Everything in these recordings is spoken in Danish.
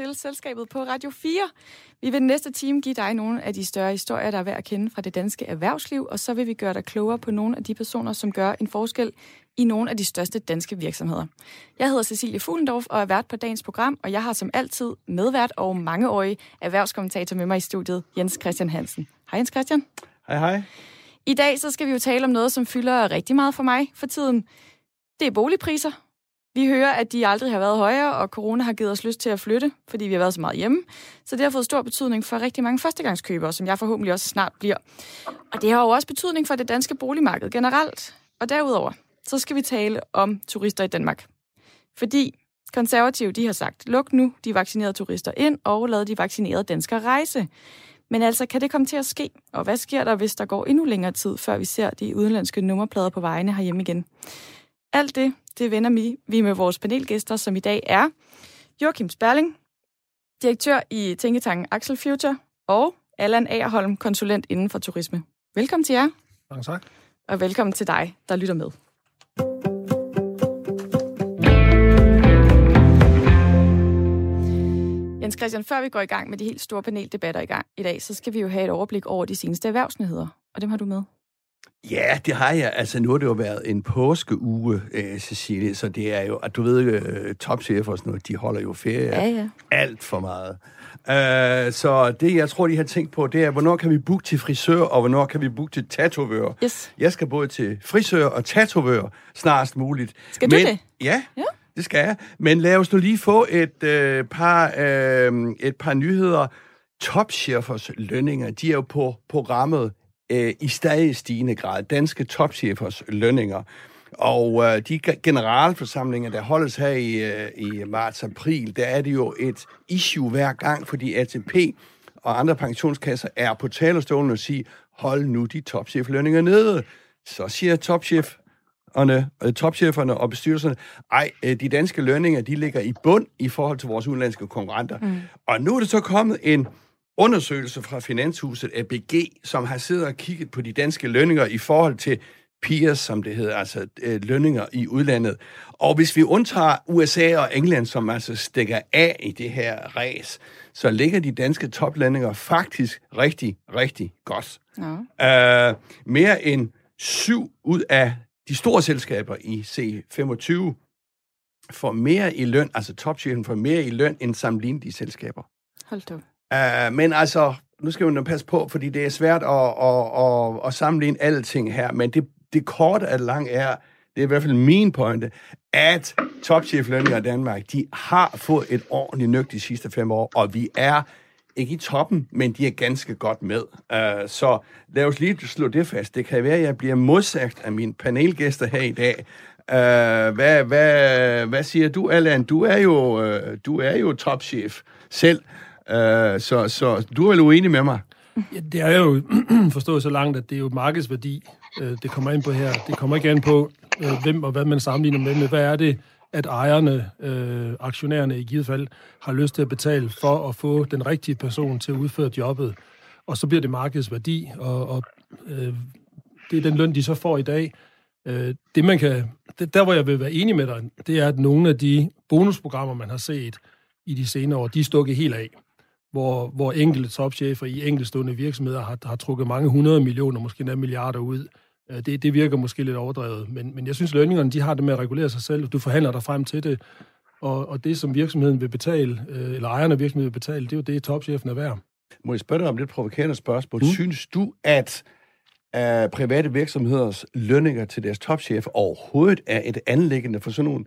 til Selskabet på Radio 4. Vi vil den næste time give dig nogle af de større historier, der er værd at kende fra det danske erhvervsliv, og så vil vi gøre dig klogere på nogle af de personer, som gør en forskel i nogle af de største danske virksomheder. Jeg hedder Cecilie Fuglendorf og er vært på dagens program, og jeg har som altid medvært og mangeårig erhvervskommentator med mig i studiet, Jens Christian Hansen. Hej Jens Christian. Hej hej. I dag så skal vi jo tale om noget, som fylder rigtig meget for mig for tiden. Det er boligpriser. Vi hører, at de aldrig har været højere, og corona har givet os lyst til at flytte, fordi vi har været så meget hjemme. Så det har fået stor betydning for rigtig mange førstegangskøbere, som jeg forhåbentlig også snart bliver. Og det har jo også betydning for det danske boligmarked generelt. Og derudover, så skal vi tale om turister i Danmark. Fordi konservative, de har sagt, luk nu de vaccinerede turister ind, og lad de vaccinerede danskere rejse. Men altså, kan det komme til at ske? Og hvad sker der, hvis der går endnu længere tid, før vi ser de udenlandske nummerplader på vejene herhjemme igen? Alt det, det vender vi, vi med vores panelgæster, som i dag er Joachim Sperling, direktør i Tænketanken Axel Future, og Allan Agerholm, konsulent inden for turisme. Velkommen til jer. Mange tak. Og velkommen til dig, der lytter med. Jens Christian, før vi går i gang med de helt store paneldebatter i gang i dag, så skal vi jo have et overblik over de seneste erhvervsnyheder, og dem har du med. Ja, det har jeg. Altså, nu har det jo været en påskeuge, øh, Cecilie, så det er jo, at du ved, øh, topchefer og sådan noget, de holder jo ferie Ja, ja. alt for meget. Uh, så det, jeg tror, de har tænkt på, det er, hvornår kan vi booke til frisør, og hvornår kan vi booke til tatovør. Yes. Jeg skal både til frisør og tatovør snarest muligt. Skal du det? Ja, Ja. det skal jeg. Men lad os nu lige få et, øh, par, øh, et par nyheder. Topchefers lønninger, de er jo på programmet øh, i stadig stigende grad. Danske topchefers lønninger. Og øh, de ge- generalforsamlinger, der holdes her i, øh, i marts-april, der er det jo et issue hver gang, fordi ATP og andre pensionskasser er på talerstolen og siger, hold nu de topcheflønninger nede. Så siger topchef øh, topcheferne og bestyrelserne, ej, øh, de danske lønninger, de ligger i bund i forhold til vores udenlandske konkurrenter. Mm. Og nu er det så kommet en undersøgelse fra Finanshuset ABG, som har siddet og kigget på de danske lønninger i forhold til peers, som det hedder, altså øh, lønninger i udlandet. Og hvis vi undtager USA og England, som altså stikker af i det her race, så ligger de danske toplønninger faktisk rigtig, rigtig godt. Nå. Uh, mere end syv ud af de store selskaber i C25 får mere i løn, altså topchefen får mere i løn end sammenlignelige selskaber. Hold da. Uh, men altså, nu skal vi nok passe på, fordi det er svært at, at, at, at sammenligne alle ting her, men det, det korte af lang er, det er i hvert fald min pointe, at topcheflønninger i Danmark, de har fået et ordentligt nøg de sidste fem år, og vi er ikke i toppen, men de er ganske godt med. Uh, så lad os lige slå det fast. Det kan være, at jeg bliver modsagt af mine panelgæster her i dag. Uh, hvad, hvad, hvad siger du, Allan? Du er jo, uh, du er jo topchef selv, Øh, så, så du er vel uenig med mig? Ja, det er jo forstået så langt, at det er jo markedsværdi, øh, det kommer ind på her. Det kommer ikke an på, øh, hvem og hvad man sammenligner med, men hvad er det, at ejerne, øh, aktionærerne i givet fald, har lyst til at betale for at få den rigtige person til at udføre jobbet. Og så bliver det markedsværdi, og, og øh, det er den løn, de så får i dag. Øh, det man kan, det, der hvor jeg vil være enig med dig, det er, at nogle af de bonusprogrammer, man har set i de senere år, de er stukket helt af hvor, hvor enkelte topchefer i enkeltstående virksomheder har, har trukket mange hundrede millioner, måske endda milliarder ud. Øh, Det, det virker måske lidt overdrevet, men, men jeg synes, lønningerne de har det med at regulere sig selv. Du forhandler dig frem til det, og, og det, som virksomheden vil betale, øh, eller ejerne af virksomheden vil betale, det er jo det, topchefen er værd. Må jeg spørge dig om lidt provokerende spørgsmål? Mm. Synes du, at af private virksomheders lønninger til deres topchef overhovedet er et anlæggende for sådan nogle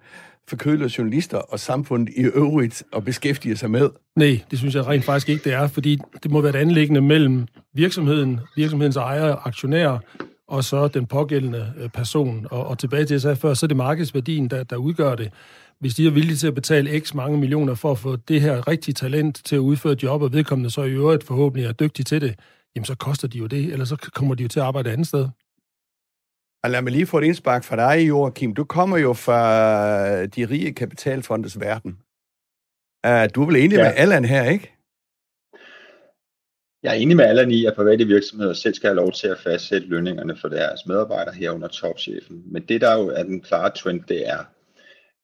forkølede journalister og samfundet i øvrigt at beskæftige sig med? Nej, det synes jeg rent faktisk ikke, det er, fordi det må være et anlæggende mellem virksomheden, virksomhedens ejere, aktionærer, og så den pågældende øh, person. Og, og tilbage til, det, jeg sagde før, så er det markedsværdien, der, der udgør det. Hvis de er villige til at betale x mange millioner for at få det her rigtige talent til at udføre job, og vedkommende så i øvrigt forhåbentlig er dygtig til det, jamen så koster de jo det, eller så kommer de jo til at arbejde et andet sted. Og lad mig lige få et indspark fra dig, Joachim. Du kommer jo fra de rige kapitalfondes verden. Uh, du er vel enig ja. Ja. med Allan her, ikke? Jeg er enig med Allan i, at private virksomheder selv skal have lov til at fastsætte lønningerne for deres medarbejdere herunder topchefen. Men det, der jo er den klare trend, det er,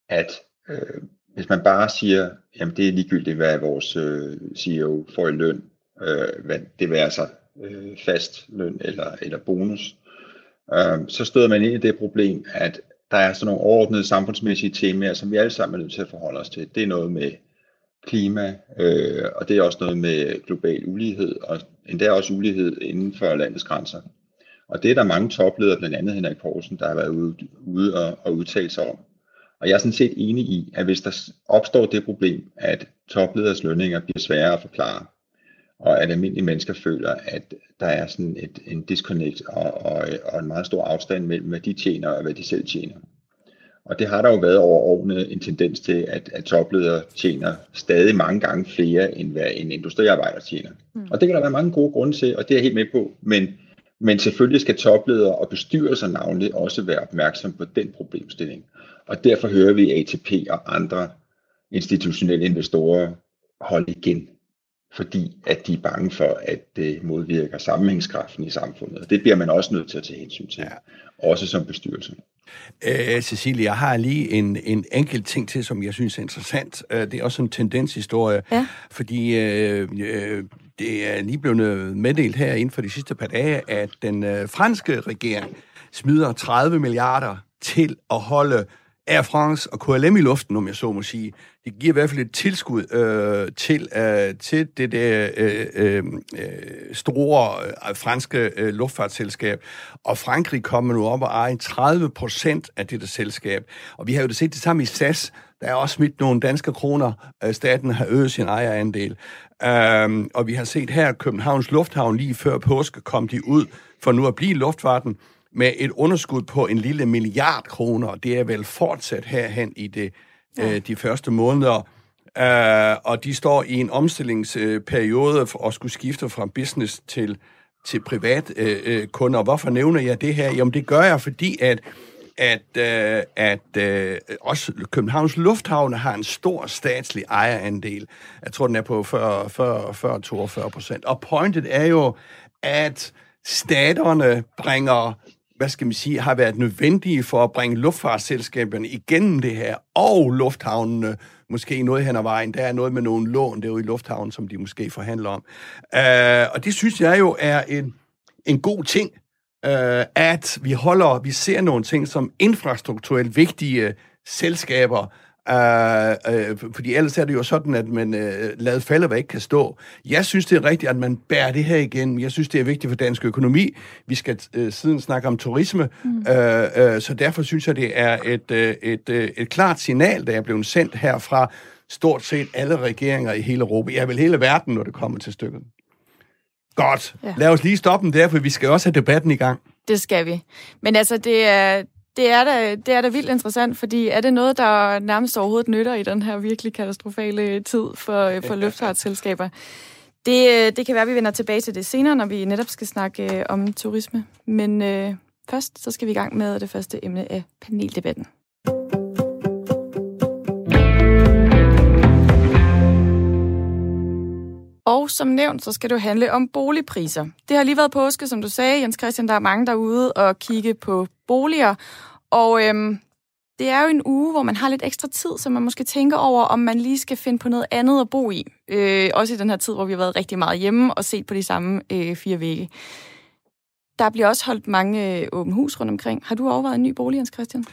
at øh, hvis man bare siger, jamen det er ligegyldigt, hvad vores øh, CEO får i løn, øh, hvad det vil altså øh, fast løn eller, eller bonus, øh, så støder man ind i det problem, at der er sådan nogle overordnede samfundsmæssige temaer, som vi alle sammen er nødt til at forholde os til. Det er noget med klima, øh, og det er også noget med global ulighed, og endda også ulighed inden for landets grænser. Og det er der mange topledere, blandt andet Henrik Poulsen, der har været ude, ude og, og udtale sig om. Og jeg er sådan set enig i, at hvis der opstår det problem, at topleders lønninger bliver sværere at forklare, og at almindelige mennesker føler, at der er sådan et, en disconnect og, og, og en meget stor afstand mellem, hvad de tjener og hvad de selv tjener. Og det har der jo været over årene en tendens til, at, at topledere tjener stadig mange gange flere, end hvad en industriarbejder tjener. Mm. Og det kan der være mange gode grunde til, og det er jeg helt med på. Men, men selvfølgelig skal topledere og bestyrelser navnligt også være opmærksom på den problemstilling. Og derfor hører vi ATP og andre institutionelle investorer holde igen fordi at de er bange for, at det modvirker sammenhængskraften i samfundet. Det bliver man også nødt til at tage hensyn til, ja. også som bestyrelse. Æ, Cecilie, jeg har lige en, en enkelt ting til, som jeg synes er interessant. Det er også en tendenshistorie, ja. fordi øh, øh, det er lige blevet meddelt her inden for de sidste par dage, at den øh, franske regering smider 30 milliarder til at holde Air France og KLM i luften, om jeg så må sige. Det giver i hvert fald et tilskud øh, til, øh, til det der øh, øh, øh store øh, franske øh, luftfartsselskab. Og Frankrig kommer nu op og ejer 30 procent af det der selskab. Og vi har jo det set det samme i SAS. Der er også smidt nogle danske kroner. Øh, staten har øget sin ejerandel. Øh, og vi har set her, Københavns Lufthavn lige før påske kom de ud for nu at blive luftfarten med et underskud på en lille milliard kroner. Det er vel fortsat herhen i det, ja. øh, de første måneder. Uh, og de står i en omstillingsperiode at skulle skifte fra business til, til privat uh, uh, kunder. Hvorfor nævner jeg det her? Jamen det gør jeg, fordi at at, uh, at uh, også Københavns Lufthavne har en stor statslig ejerandel. Jeg tror, den er på 40-42 procent. Og pointet er jo, at staterne bringer hvad skal man sige, har været nødvendige for at bringe luftfartsselskaberne igennem det her, og lufthavnene måske noget hen ad vejen. Der er noget med nogle lån derude i lufthavnen, som de måske forhandler om. Øh, og det synes jeg jo er en, en god ting, øh, at vi holder, vi ser nogle ting som infrastrukturelt vigtige selskaber, Uh, uh, fordi ellers er det jo sådan, at man uh, lader falde, hvad ikke kan stå. Jeg synes, det er rigtigt, at man bærer det her igen. Jeg synes, det er vigtigt for dansk økonomi. Vi skal uh, siden snakke om turisme, mm. uh, uh, så derfor synes jeg, det er et, uh, et, uh, et klart signal, der er blevet sendt her fra stort set alle regeringer i hele Europa. Ja, vel hele verden, når det kommer til stykket. Godt. Ja. Lad os lige stoppe den der, for vi skal også have debatten i gang. Det skal vi. Men altså, det er, det er, da, det er da vildt interessant, fordi er det noget, der nærmest overhovedet nytter i den her virkelig katastrofale tid for, for luftfartsselskaber? Det, det kan være, at vi vender tilbage til det senere, når vi netop skal snakke øh, om turisme. Men øh, først så skal vi i gang med det første emne af paneldebatten. Og som nævnt, så skal det jo handle om boligpriser. Det har lige været påske, som du sagde, Jens Christian. Der er mange derude og kigge på boliger. Og øhm, det er jo en uge, hvor man har lidt ekstra tid, så man måske tænker over, om man lige skal finde på noget andet at bo i. Øh, også i den her tid, hvor vi har været rigtig meget hjemme og set på de samme øh, fire vægge. Der bliver også holdt mange øh, åben hus rundt omkring. Har du overvejet en ny bolig, Hans Christian?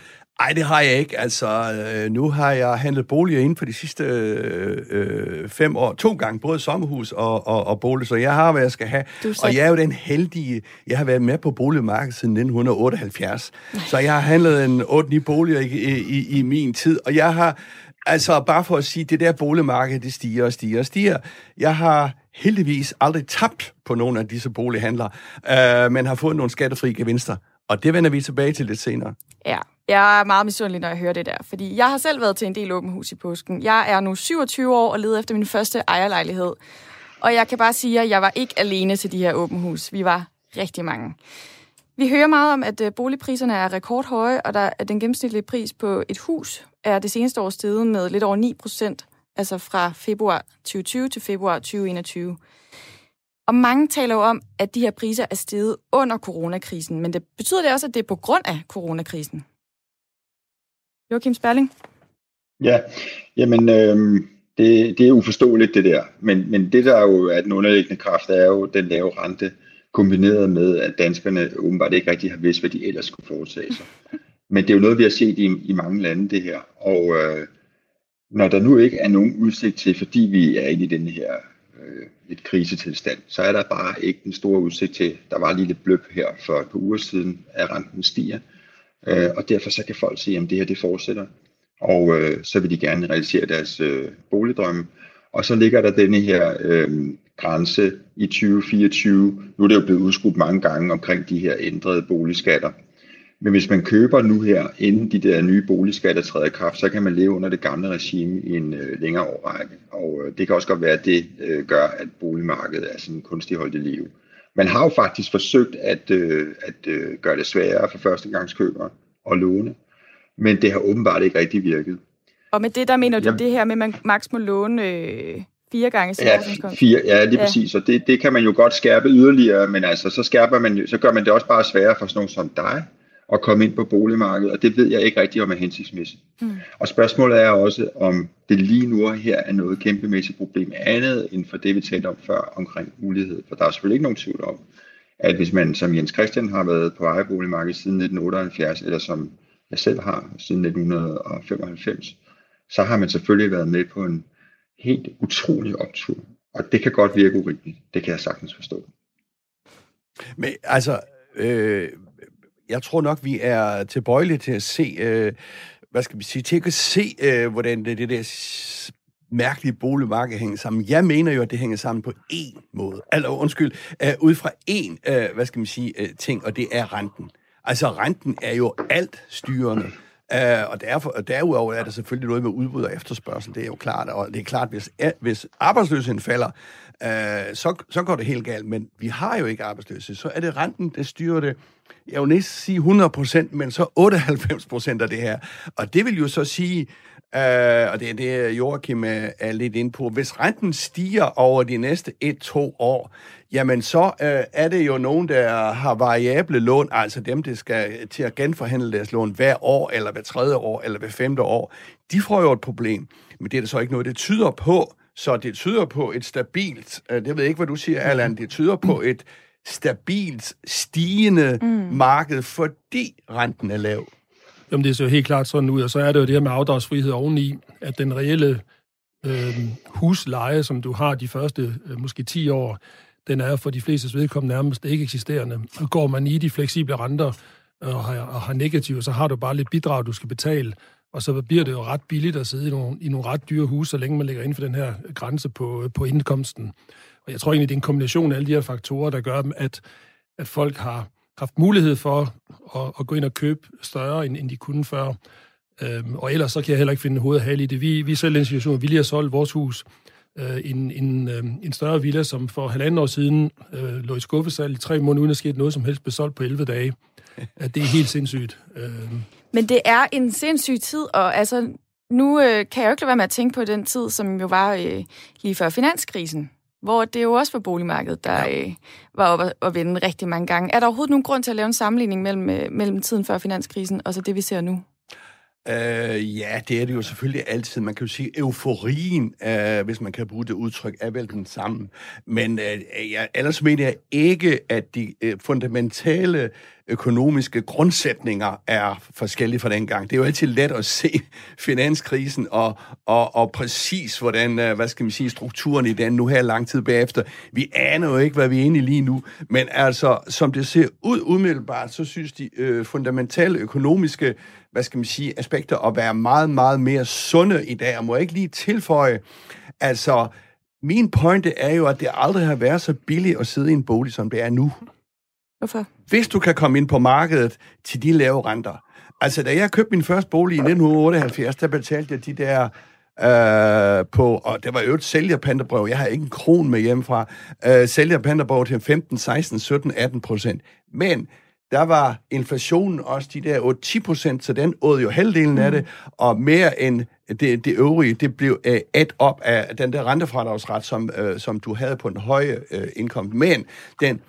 Nej, det har jeg ikke. Altså, øh, nu har jeg handlet boliger inden for de sidste øh, øh, fem år. To gange, både sommerhus og, og, og bolig, så jeg har, hvad jeg skal have. Og jeg er jo den heldige, jeg har været med på boligmarkedet siden 1978. Så jeg har handlet en 8-9 boliger i, i, i min tid, og jeg har, altså bare for at sige, det der boligmarked, det stiger og stiger og stiger. Jeg har heldigvis aldrig tabt på nogle af disse bolighandler, øh, men har fået nogle skattefri gevinster. Og det vender vi tilbage til lidt senere. Ja, jeg er meget misundelig, når jeg hører det der, fordi jeg har selv været til en del åben hus i påsken. Jeg er nu 27 år og leder efter min første ejerlejlighed. Og jeg kan bare sige, at jeg var ikke alene til de her åben hus. Vi var rigtig mange. Vi hører meget om, at øh, boligpriserne er rekordhøje, og der, at den gennemsnitlige pris på et hus er det seneste år steget med lidt over 9 procent, altså fra februar 2020 til februar 2021. Og mange taler jo om, at de her priser er steget under coronakrisen, men det betyder det også, at det er på grund af coronakrisen? Joachim Sperling? Ja, jamen øh, det, det er uforståeligt det der, men, men det der jo er den underliggende kraft, er jo den lave rente, kombineret med, at danskerne åbenbart ikke rigtig har vidst, hvad de ellers skulle foretage sig. Men det er jo noget, vi har set i, i mange lande, det her. Og øh, når der nu ikke er nogen udsigt til, fordi vi er inde i den her øh, et krisetilstand, så er der bare ikke den store udsigt til. Der var lige lidt bløb her for et par uger siden, at renten stiger. Øh, og derfor så kan folk sige, at det her det fortsætter. Og øh, så vil de gerne realisere deres øh, boligdrømme. Og så ligger der denne her øh, grænse i 2024. Nu er det jo blevet udskudt mange gange omkring de her ændrede boligskatter. Men hvis man køber nu her, inden de der nye boligskatter træder i kraft, så kan man leve under det gamle regime i en øh, længere årrække. Og øh, det kan også godt være, at det øh, gør, at boligmarkedet er sådan kunstigt holdt i live. Man har jo faktisk forsøgt at, øh, at øh, gøre det sværere for førstegangskøbere at låne, men det har åbenbart ikke rigtig virket. Og med det, der mener du Jamen, det her med, at man maks må låne øh, fire gange sin ja, fire, ja, lige ja. præcis. Og det, det kan man jo godt skærpe yderligere, men altså, så, skærper man, så gør man det også bare sværere for sådan nogen som dig, at komme ind på boligmarkedet, og det ved jeg ikke rigtig om er hensigtsmæssigt. Mm. Og spørgsmålet er også, om det lige nu her er noget kæmpemæssigt problem andet end for det, vi talte om før omkring mulighed. For der er selvfølgelig ikke nogen tvivl om, at hvis man som Jens Christian har været på ejerboligmarkedet siden 1978, eller som jeg selv har siden 1995, så har man selvfølgelig været med på en helt utrolig optur. Og det kan godt virke urimeligt. Det kan jeg sagtens forstå. Men altså, øh, jeg tror nok, vi er tilbøjelige til at se, øh, hvad skal vi sige, til at se, øh, hvordan det, det der mærkelige boligmarked hænger sammen. Jeg mener jo, at det hænger sammen på én måde. Eller undskyld, øh, ud fra én, øh, hvad skal man sige, øh, ting, og det er renten. Altså, renten er jo alt styrende. Uh, og, derfor, og derudover er der selvfølgelig noget med udbud og efterspørgsel, det er jo klart. Og det er klart, hvis, hvis arbejdsløsheden falder, øh, så, så går det helt galt. Men vi har jo ikke arbejdsløshed. Så er det renten, der styrer det. Jeg vil næsten sige 100 procent, men så 98 procent af det her. Og det vil jo så sige, øh, og det er det, Joachim er, er lidt inde på. Hvis renten stiger over de næste 1-2 år, jamen så øh, er det jo nogen, der har variable lån, altså dem, der skal til at genforhandle deres lån hver år, eller hver tredje år, eller hver femte år. De får jo et problem, men det er der så ikke noget, det tyder på. Så det tyder på et stabilt, det ved jeg ikke, hvad du siger, Allan, det tyder på et stabilt stigende mm. marked, fordi renten er lav. Jamen, det ser jo helt klart sådan ud, og så er det jo det her med afdragsfrihed oveni, at den reelle øh, husleje, som du har de første øh, måske 10 år, den er for de fleste vedkommende nærmest ikke eksisterende. Og går man i de fleksible renter og har, og har negative, så har du bare lidt bidrag, du skal betale, og så bliver det jo ret billigt at sidde i nogle, i nogle ret dyre huse, så længe man ligger inden for den her grænse på, på indkomsten. Og jeg tror egentlig, det er en kombination af alle de her faktorer, der gør, at, at folk har haft mulighed for at, at gå ind og købe større, end, end de kunne før. Øhm, og ellers så kan jeg heller ikke finde hovedet hale i det. Vi, vi er selv i en situation, vi lige har solgt vores hus. Øh, en, en, øh, en større villa, som for halvanden år siden øh, lå i skuffesal i tre måneder, uden at ske noget som helst, blev solgt på 11 dage. At det er helt sindssygt. Øh. Men det er en sindssyg tid, og altså, nu øh, kan jeg jo ikke lade være med at tænke på den tid, som jo var øh, lige før finanskrisen hvor det jo også var boligmarkedet, der ja. øh, var oppe at vende rigtig mange gange. Er der overhovedet nogen grund til at lave en sammenligning mellem, øh, mellem tiden før finanskrisen og så det, vi ser nu? Øh, ja, det er det jo selvfølgelig altid. Man kan jo sige, euforien, øh, hvis man kan bruge det udtryk, er vel den samme. Men øh, jeg, ellers mener jeg ikke, at de øh, fundamentale økonomiske grundsætninger er forskellige fra dengang. Det er jo altid let at se finanskrisen og, og, og præcis, hvordan, øh, hvad skal man sige, strukturen i den nu her lang tid bagefter. Vi aner jo ikke, hvad vi er inde i lige nu, men altså, som det ser ud umiddelbart, så synes de øh, fundamentale økonomiske hvad skal man sige, aspekter at være meget, meget mere sunde i dag. Og må jeg ikke lige tilføje, altså, min pointe er jo, at det aldrig har været så billigt at sidde i en bolig, som det er nu. Hvorfor? Hvis du kan komme ind på markedet til de lave renter. Altså, da jeg købte min første bolig i 1978, der betalte jeg de der øh, på, og det var jo et sælgerpantebrøv, jeg har ikke en kron med hjemmefra, øh, sælgerpantebrøv til 15, 16, 17, 18 procent. Men der var inflationen også de der 8-10 procent, så den åd jo halvdelen mm. af det, og mere end det, det øvrige, det blev uh, et op af den der rentefradragsret, som, uh, som du havde på en høje uh, indkomst. Men den,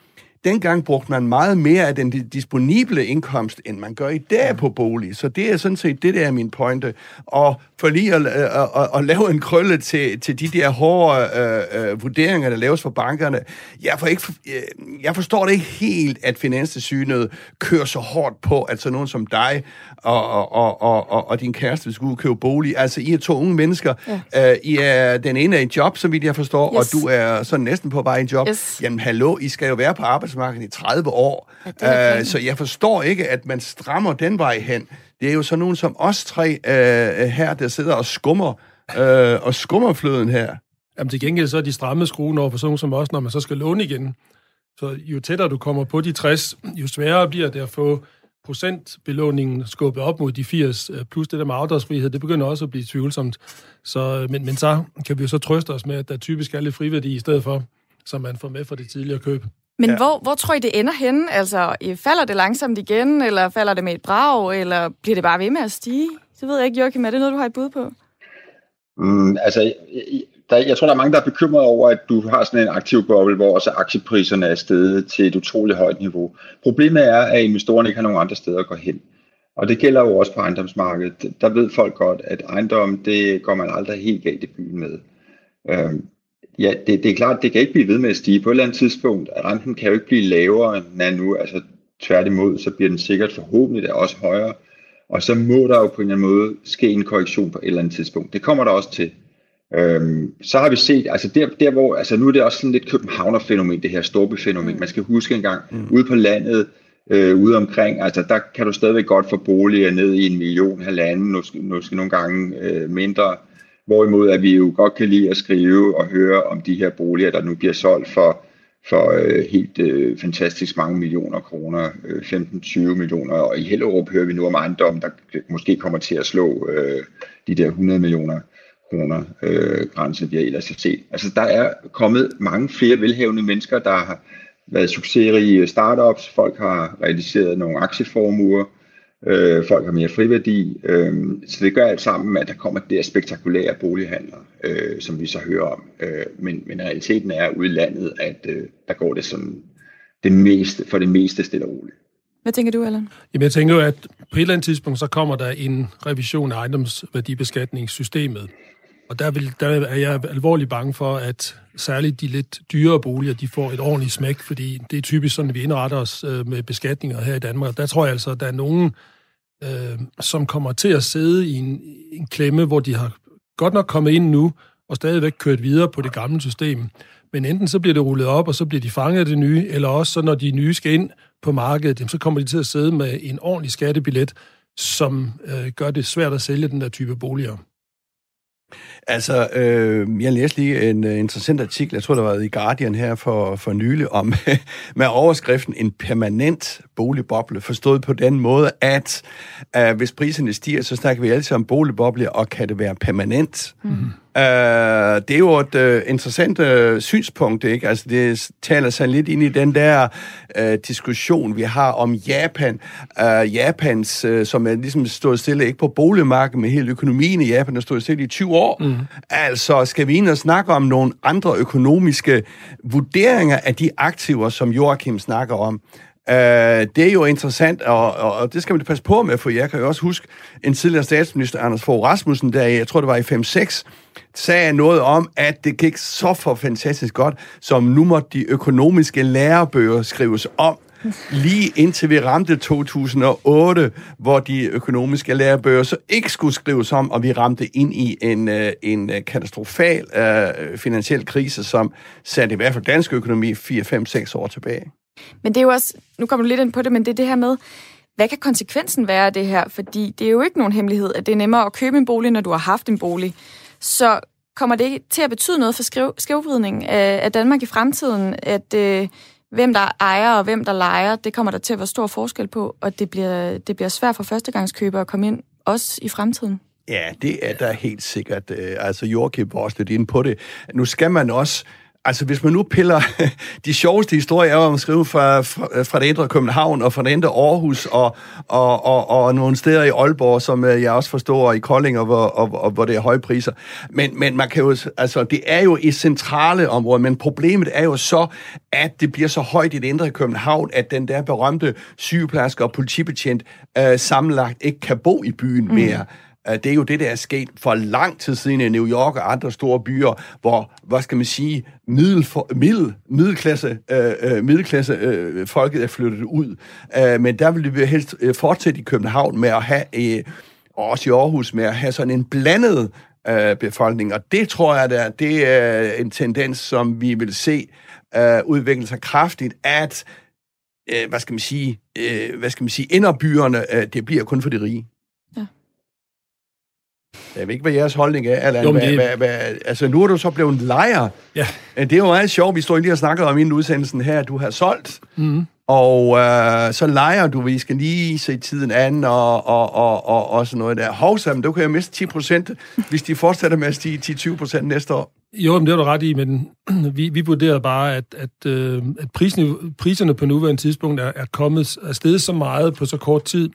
dengang brugte man meget mere af den disponible indkomst, end man gør i dag på bolig. Så det er sådan set det, der er min pointe. Og for lige at, at, at, at lave en krølle til, til de der hårde øh, øh, vurderinger, der laves for bankerne, jeg, for ikke, øh, jeg forstår det ikke helt, at Finanstilsynet kører så hårdt på, at sådan nogen som dig og, og, og, og, og din kæreste skulle købe bolig. Altså, I er to unge mennesker. Ja. Øh, I er den ene er i job, så vidt jeg forstår, yes. og du er sådan næsten på vej i job. Yes. Jamen, hallo, I skal jo være på arbejdsmarkedet i 30 år. Ja, øh, så jeg forstår ikke, at man strammer den vej hen. Det er jo sådan nogen som os tre øh, her, der sidder og skummer, øh, og skummer fløden her. Jamen til gengæld så er de stramme skruen over for sådan som os, når man så skal låne igen. Så jo tættere du kommer på de 60, jo sværere bliver det at få procentbelåningen skubbet op mod de 80, øh, plus det der med afdragsfrihed, det begynder også at blive tvivlsomt. Så, øh, men, men så kan vi jo så trøste os med, at der typisk er lidt friværdi i stedet for, som man får med fra det tidligere køb. Men ja. hvor, hvor tror I, det ender henne? Altså, falder det langsomt igen, eller falder det med et brag, eller bliver det bare ved med at stige? Så ved jeg ikke, Joachim, er det noget, du har et bud på? Mm, altså, der, jeg tror, der er mange, der er bekymret over, at du har sådan en aktiv boble, hvor også aktiepriserne er steget til et utroligt højt niveau. Problemet er, at investorerne ikke har nogen andre steder at gå hen. Og det gælder jo også på ejendomsmarkedet. Der ved folk godt, at ejendom, det går man aldrig helt galt i byen med. Øhm, ja, det, det er klart, det kan ikke blive ved med at stige. På et eller andet tidspunkt, at renten kan jo ikke blive lavere, end den er nu. Altså tværtimod, så bliver den sikkert forhåbentlig også højere. Og så må der jo på en eller anden måde ske en korrektion på et eller andet tidspunkt. Det kommer der også til. Øhm, så har vi set, altså der, der hvor, altså nu er det også sådan lidt Københavner-fænomen, det her Storby-fænomen. Mm. Man skal huske engang, mm. ude på landet, øh, ude omkring, altså der kan du stadigvæk godt få boliger ned i en million, halvanden, måske, måske nogle gange øh, mindre. Hvorimod at vi jo godt kan lide at skrive og høre om de her boliger, der nu bliver solgt for, for øh, helt øh, fantastisk mange millioner kroner, øh, 15-20 millioner, og i Hellerup hører vi nu om ejendom, der måske kommer til at slå øh, de der 100 millioner kroner øh, grænse, vi har ellers set. Altså der er kommet mange flere velhavende mennesker, der har været succesrige startups, folk har realiseret nogle aktieformuer, øh, folk har mere friværdi, øh, så det gør alt sammen, at der kommer det spektakulære bolighandler, øh, som vi så hører om. Øh, men, men realiteten er ude i landet, at øh, der går det sådan det meste, for det meste stille og roligt. Hvad tænker du, Allan? Jamen, jeg tænker jo, at på et eller andet tidspunkt, så kommer der en revision af ejendomsværdibeskatningssystemet. Og der, vil, der er jeg alvorligt bange for, at særligt de lidt dyrere boliger, de får et ordentligt smæk, fordi det er typisk sådan, at vi indretter os øh, med beskatninger her i Danmark. Der tror jeg altså, at der er nogen, øh, som kommer til at sidde i en, en klemme, hvor de har godt nok kommet ind nu, og stadigvæk kørt videre på det gamle system. Men enten så bliver det rullet op, og så bliver de fanget af det nye, eller også så når de nye skal ind på markedet, så kommer de til at sidde med en ordentlig skattebillet, som øh, gør det svært at sælge den der type boliger. Altså, øh, jeg læste lige en uh, interessant artikel, jeg tror, der var i Guardian her for, for nylig, om med overskriften en permanent boligboble, forstået på den måde, at uh, hvis priserne stiger, så snakker vi altid om boligboble, og kan det være permanent? Mm. Uh, det er jo et uh, interessant uh, synspunkt, ikke? Altså, det taler sig lidt ind i den der uh, diskussion, vi har om Japan. Uh, Japans, uh, som er ligesom stået stille, ikke på boligmarkedet, men hele økonomien i Japan er stået stille i 20 år. Mm. Altså, skal vi ind og snakke om nogle andre økonomiske vurderinger af de aktiver, som Joachim snakker om? Uh, det er jo interessant, og, og, og det skal man passe på med, for jeg kan jo også huske en tidligere statsminister, Anders Fogh Rasmussen, der jeg tror det var i 5-6, sagde noget om, at det gik så for fantastisk godt, som nu måtte de økonomiske lærebøger skrives om, lige indtil vi ramte 2008, hvor de økonomiske lærebøger så ikke skulle skrives om, og vi ramte ind i en, øh, en øh, katastrofal uh, finansiel krise, som satte i hvert fald dansk økonomi 4, 5, 6 år tilbage. Men det er jo også, nu kommer du lidt ind på det, men det er det her med, hvad kan konsekvensen være af det her? Fordi det er jo ikke nogen hemmelighed, at det er nemmere at købe en bolig, når du har haft en bolig. Så kommer det til at betyde noget for skæv, skævvridning af, øh, af Danmark i fremtiden, at øh, hvem der ejer og hvem der lejer, det kommer der til at være stor forskel på, og det bliver, det bliver svært for førstegangskøbere at komme ind, også i fremtiden. Ja, det er der helt sikkert. Øh, altså, Jorke var også lidt inde på det. Nu skal man også Altså, hvis man nu piller de sjoveste historier er om at skrive fra, fra, fra det indre København og fra det indre Aarhus og, og, og, og nogle steder i Aalborg, som øh, jeg også forstår i Kolding, og hvor, og, og, hvor det er høje priser. Men, men man kan jo, altså, det er jo i centrale områder, men problemet er jo så, at det bliver så højt i det indre København, at den der berømte sygeplejerske og politibetjent øh, sammenlagt ikke kan bo i byen mm. Øh, det er jo det, der er sket for lang tid siden i New York og andre store byer, hvor, hvad skal man sige, middel, middel, middelklasse, øh, øh, middelklasse øh, folket er flyttet ud. Øh, men der vil vi helst øh, fortsætte i København med at have, øh, og også i Aarhus, med at have sådan en blandet øh, befolkning. Og det tror jeg, der, det er en tendens, som vi vil se øh, udvikle sig kraftigt, at øh, hvad skal man sige, øh, hvad skal man sige, inderbyerne, øh, det bliver kun for de rige. Jeg ved ikke, hvad jeres holdning er, Allan. Jo, det... hvad, hvad, altså, nu er du så blevet en lejer. Ja. Det er jo meget sjovt. Vi står lige og snakker om inden udsendelsen her, at du har solgt. Mm. Og øh, så leger du, vi skal lige se tiden an og, og, og, og, og sådan noget der. Hovsam, du kan jo miste 10 procent, hvis de fortsætter med at stige 10-20 procent næste år. Jo, men det er du ret i, men vi, vi vurderer bare, at, at, øh, at priserne, priserne på nuværende tidspunkt er, er kommet afsted så meget på så kort tid,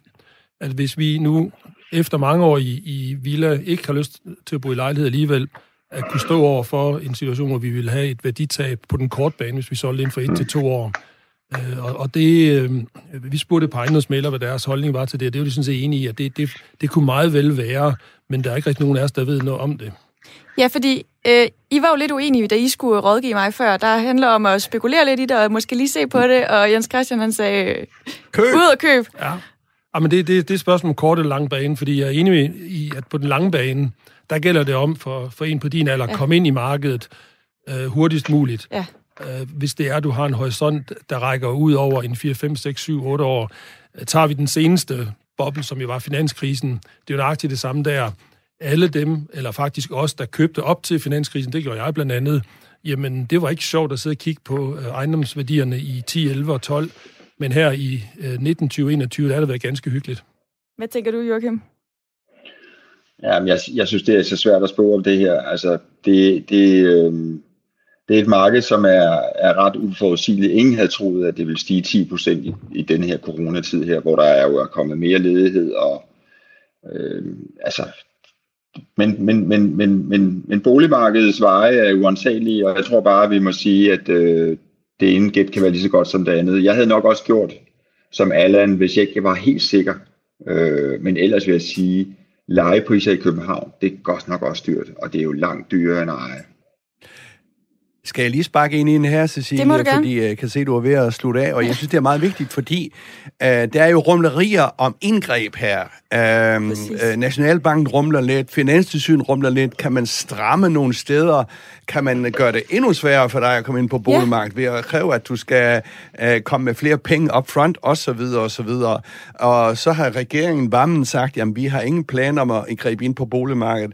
at hvis vi nu efter mange år i, i Villa ikke har lyst til at bo i lejlighed alligevel, at kunne stå over for en situation, hvor vi vil have et værditab på den korte bane, hvis vi solgte ind for et til to år. Øh, og, og det, øh, vi spurgte på ejendomsmælder, hvad deres holdning var til det, og det var de sådan set enige i, at det, det, det kunne meget vel være, men der er ikke rigtig nogen af os, der ved noget om det. Ja, fordi øh, I var jo lidt uenige, da I skulle rådgive mig før. Der handler om at spekulere lidt i det, og måske lige se på det, og Jens Christian han sagde, køb. ud og køb. Ja. Jamen, det, det, det er et spørgsmål om kort eller lang bane, fordi jeg er enig i, at på den lange bane, der gælder det om for, for en på din alder at ja. komme ind i markedet øh, hurtigst muligt. Ja. Øh, hvis det er, at du har en horisont, der rækker ud over en 4, 5, 6, 7, 8 år. Øh, tager vi den seneste boble, som jo var finanskrisen, det er jo nøjagtigt det samme der. Alle dem, eller faktisk os, der købte op til finanskrisen, det gjorde jeg blandt andet, jamen det var ikke sjovt at sidde og kigge på øh, ejendomsværdierne i 10, 11 og 12 men her i øh, 1921, der har det været ganske hyggeligt. Hvad tænker du, Joachim? Ja, men jeg, jeg synes, det er så svært at spørge om det her. Altså, det, det, øh, det er et marked, som er, er ret uforudsigeligt. Ingen havde troet, at det ville stige 10 procent i, i den her coronatid her, hvor der er jo er kommet mere ledighed. Og, øh, altså, men, men, men, men, men, men boligmarkedets veje er uansagelige, og jeg tror bare, at vi må sige, at øh, det ene gæt kan være lige så godt som det andet. Jeg havde nok også gjort som Allan, hvis jeg ikke var helt sikker. Øh, men ellers vil jeg sige, legepriser i København, det er godt nok også dyrt, og det er jo langt dyrere end eje. Skal jeg lige sparke ind i en her, Cecilie? Det må du Fordi jeg kan se, at du er ved at slutte af, og jeg synes, det er meget vigtigt, fordi uh, der er jo rumlerier om indgreb her. Uh, uh, Nationalbanken rumler lidt, Finanstilsyn rumler lidt. Kan man stramme nogle steder? Kan man gøre det endnu sværere for dig at komme ind på boligmarkedet ved at kræve, at du skal uh, komme med flere penge up front, så videre, og så videre. Og så har regeringen Vammen sagt, at vi har ingen planer om at gribe ind på boligmarkedet.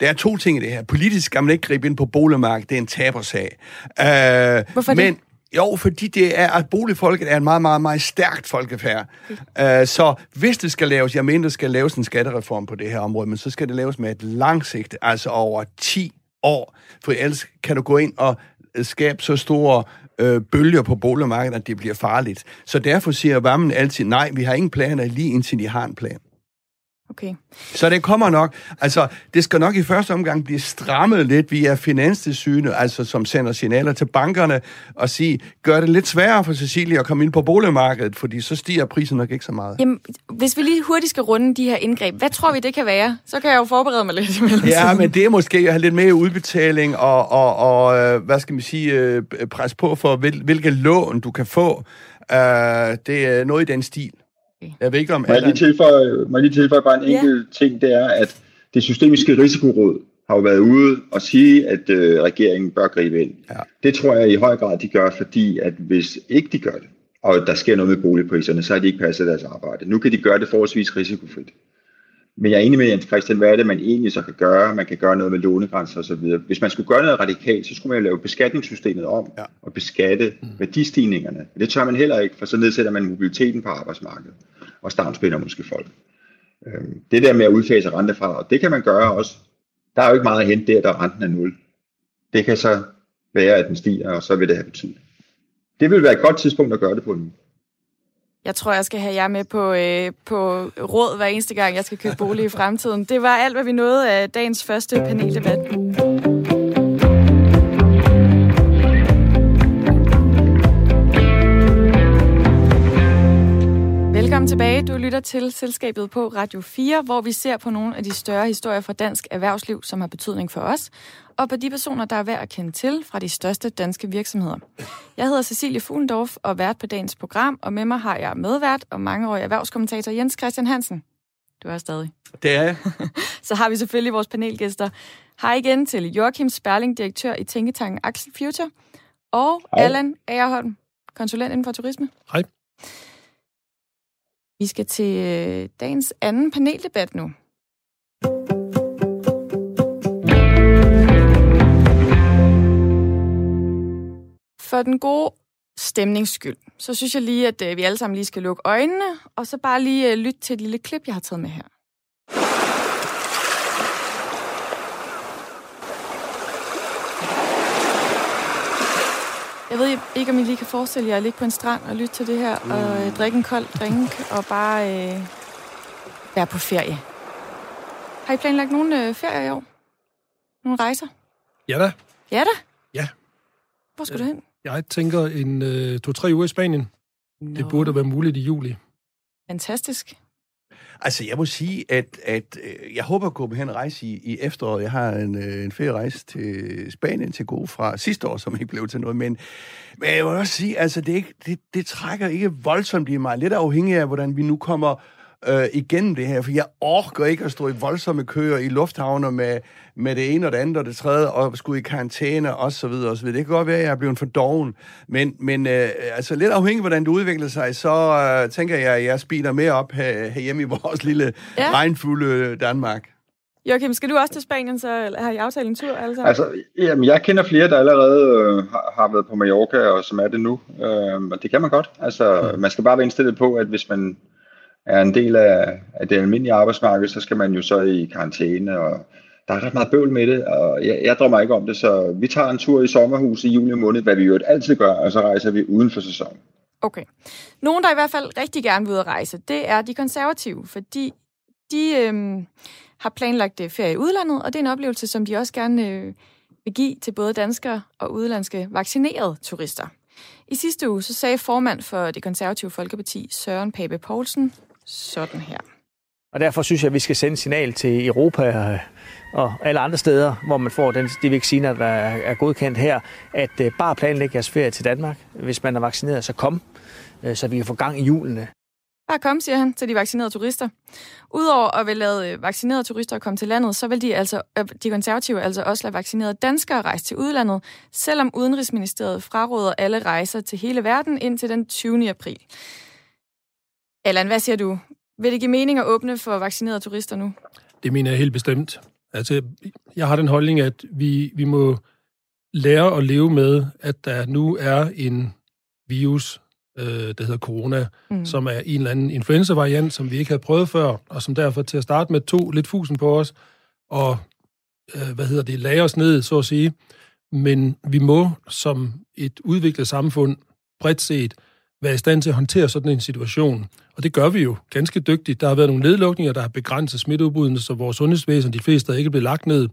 Der er to ting i det her. Politisk skal man ikke gribe ind på boligmarkedet. Det er en tabersag. Uh, Hvorfor men, det? Jo, fordi det er, at boligfolket er en meget, meget, meget stærkt folkefærd. Okay. Uh, så hvis det skal laves, jeg mener, det skal laves en skattereform på det her område, men så skal det laves med et langsigt, altså over 10 år. For ellers kan du gå ind og skabe så store øh, bølger på boligmarkedet, at det bliver farligt. Så derfor siger Vammen altid, nej, vi har ingen planer lige indtil de har en plan. Okay. Så det kommer nok, altså det skal nok i første omgang blive strammet lidt via finanstilsynet, altså som sender signaler til bankerne og sige, gør det lidt sværere for Cecilie at komme ind på boligmarkedet, fordi så stiger prisen nok ikke så meget. Jamen, hvis vi lige hurtigt skal runde de her indgreb, hvad tror vi det kan være? Så kan jeg jo forberede mig lidt. Ja, men det er måske at have lidt mere udbetaling og, og, og øh, hvad skal man sige, øh, pres på for, hvilke lån du kan få. Uh, det er noget i den stil. Jeg ved ikke, om... Må jeg lige tilføje, må jeg lige tilføje bare en enkelt ja. ting, det er, at det systemiske risikoråd har jo været ude og sige, at øh, regeringen bør gribe ind. Ja. Det tror jeg i høj grad, de gør, fordi at hvis ikke de gør det, og der sker noget med boligpriserne, så har de ikke passet deres arbejde. Nu kan de gøre det forholdsvis risikofrit. Men jeg er enig med Jens Christian, hvad er det, man egentlig så kan gøre? Man kan gøre noget med lånegrænser osv. Hvis man skulle gøre noget radikalt, så skulle man jo lave beskatningssystemet om ja. og beskatte mm. værdistigningerne. Det tør man heller ikke, for så nedsætter man mobiliteten på arbejdsmarkedet og stavnspinder måske folk. Øhm, det der med at udfase rentefradrag, det kan man gøre også. Der er jo ikke meget at hente der, der renten er nul. Det kan så være, at den stiger, og så vil det have betydning. Det vil være et godt tidspunkt at gøre det på nu. Jeg tror, jeg skal have jer med på, øh, på råd hver eneste gang, jeg skal købe bolig i fremtiden. Det var alt, hvad vi nåede af dagens første paneldebat. Velkommen tilbage. Du lytter til Selskabet på Radio 4, hvor vi ser på nogle af de større historier fra dansk erhvervsliv, som har betydning for os, og på de personer, der er værd at kende til fra de største danske virksomheder. Jeg hedder Cecilie Fuglendorf og vært på dagens program, og med mig har jeg medvært og mangeårig erhvervskommentator Jens Christian Hansen. Du er stadig. Det er jeg. Så har vi selvfølgelig vores panelgæster. Hej igen til Joachim Sperling, direktør i Tænketanken Axel Future, og Hej. Allan Agerholm, konsulent inden for turisme. Hej. Vi skal til øh, dagens anden paneldebat nu. For den gode stemnings skyld, så synes jeg lige, at øh, vi alle sammen lige skal lukke øjnene, og så bare lige øh, lytte til et lille klip, jeg har taget med her. Jeg ved ikke, om I lige kan forestille jer at ligge på en strand og lytte til det her, mm. og øh, drikke en kold drink, og bare øh, være på ferie. Har I planlagt nogle øh, ferier i år? Nogle rejser? Ja da. Ja da? Ja. Hvor skal øh, du hen? Jeg tænker en øh, to-tre uger i Spanien. Nå. Det burde være muligt i juli. Fantastisk. Altså, jeg må sige, at, at øh, jeg håber at gå hen og rejse i, i efteråret. Jeg har en, øh, en ferierejse til Spanien til gode fra sidste år, som ikke blev til noget. Men, men jeg må også sige, altså, det, ikke, det, det trækker ikke voldsomt i mig. Lidt afhængig af, hvordan vi nu kommer øh, igennem det her, for jeg orker ikke at stå i voldsomme køer i lufthavner med, med det ene og det andet og det tredje, og skulle i karantæne og så videre og så videre. Det kan godt være, at jeg er blevet for doven, men, men øh, altså lidt afhængig af, hvordan det udvikler sig, så øh, tænker jeg, at jeg speeder mere op her, herhjemme i vores lille ja. regnfulde Danmark. Joachim, skal du også til Spanien, så har I aftalt en tur? Altså? altså jamen, jeg kender flere, der allerede øh, har, har været på Mallorca, og som er det nu. Øh, og det kan man godt. Altså, mm. man skal bare være indstillet på, at hvis man er en del af, af det almindelige arbejdsmarked, så skal man jo så i karantæne, og der er ret meget bøvl med det, og jeg, jeg drømmer ikke om det, så vi tager en tur i sommerhus i juli måned, hvad vi jo altid gør, og så rejser vi uden for sæsonen. Okay. Nogen, der i hvert fald rigtig gerne vil ud at rejse, det er de konservative, fordi de øhm, har planlagt øh, ferie i udlandet, og det er en oplevelse, som de også gerne øh, vil give til både danskere og udlandske vaccinerede turister. I sidste uge så sagde formand for det konservative Folkeparti, Søren Pape Poulsen, sådan her. Og derfor synes jeg, at vi skal sende signal til Europa og alle andre steder, hvor man får den, de vacciner, der er godkendt her, at øh, bare planlægge jeres ferie til Danmark. Hvis man er vaccineret, så kom, øh, så vi kan få gang i julene. Bare kom, siger han til de vaccinerede turister. Udover at vil lade øh, vaccinerede turister komme til landet, så vil de, altså, de konservative altså også lade vaccinerede danskere rejse til udlandet, selvom Udenrigsministeriet fraråder alle rejser til hele verden indtil den 20. april. Allan, hvad siger du? Vil det give mening at åbne for vaccinerede turister nu? Det mener jeg helt bestemt. Altså, jeg har den holdning, at vi, vi må lære at leve med, at der nu er en virus, øh, der hedder corona, mm. som er en eller anden influenza-variant, som vi ikke havde prøvet før, og som derfor til at starte med to lidt fusen på os, og øh, hvad hedder det, lagre os ned, så at sige. Men vi må som et udviklet samfund bredt set være i stand til at håndtere sådan en situation. Og det gør vi jo ganske dygtigt. Der har været nogle nedlukninger, der har begrænset smitteudbudene, så vores sundhedsvæsen, de fleste, er ikke blevet lagt ned.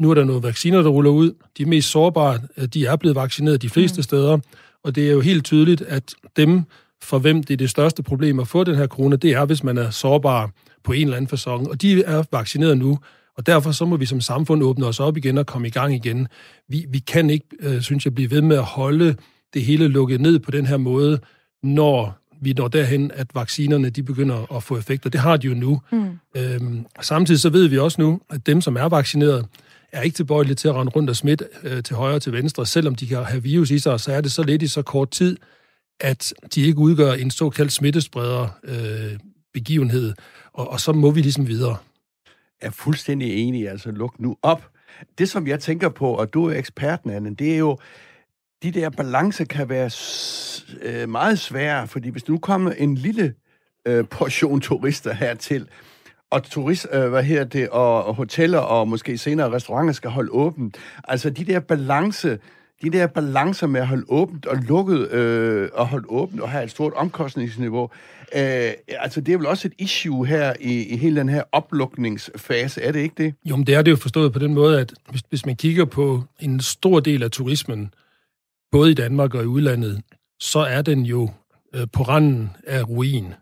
Nu er der nogle vacciner, der ruller ud. De mest sårbare, øh, de er blevet vaccineret de fleste mm. steder. Og det er jo helt tydeligt, at dem, for hvem det er det største problem at få den her corona, det er, hvis man er sårbar på en eller anden fasong. Og de er vaccineret nu. Og derfor så må vi som samfund åbne os op igen og komme i gang igen. Vi, vi kan ikke, øh, synes jeg, blive ved med at holde det hele lukket ned på den her måde, når vi når derhen, at vaccinerne de begynder at få effekter. Det har de jo nu. Mm. Øhm, samtidig så ved vi også nu, at dem, som er vaccineret, er ikke tilbøjelige til at rende rundt og smitte øh, til højre og til venstre. Selvom de kan have virus i sig, så er det så lidt i så kort tid, at de ikke udgør en såkaldt smittespreder øh, begivenhed. Og, og så må vi ligesom videre. Jeg er fuldstændig enig. Altså, luk nu op. Det, som jeg tænker på, og du er eksperten, Anne, det er jo, de der balancer kan være øh, meget svære, fordi hvis nu kommer en lille øh, portion turister hertil, og turist, øh, hvad her det, og, og hoteller og måske senere restauranter skal holde åbent. Altså de der balance de der balancer med at holde åbent og lukket, øh, og holde åbent og have et stort omkostningsniveau, øh, altså det er vel også et issue her i, i hele den her oplukningsfase, er det ikke det? Jo, men det er det jo forstået på den måde, at hvis, hvis man kigger på en stor del af turismen, både i Danmark og i udlandet, så er den jo øh, på randen af ruin.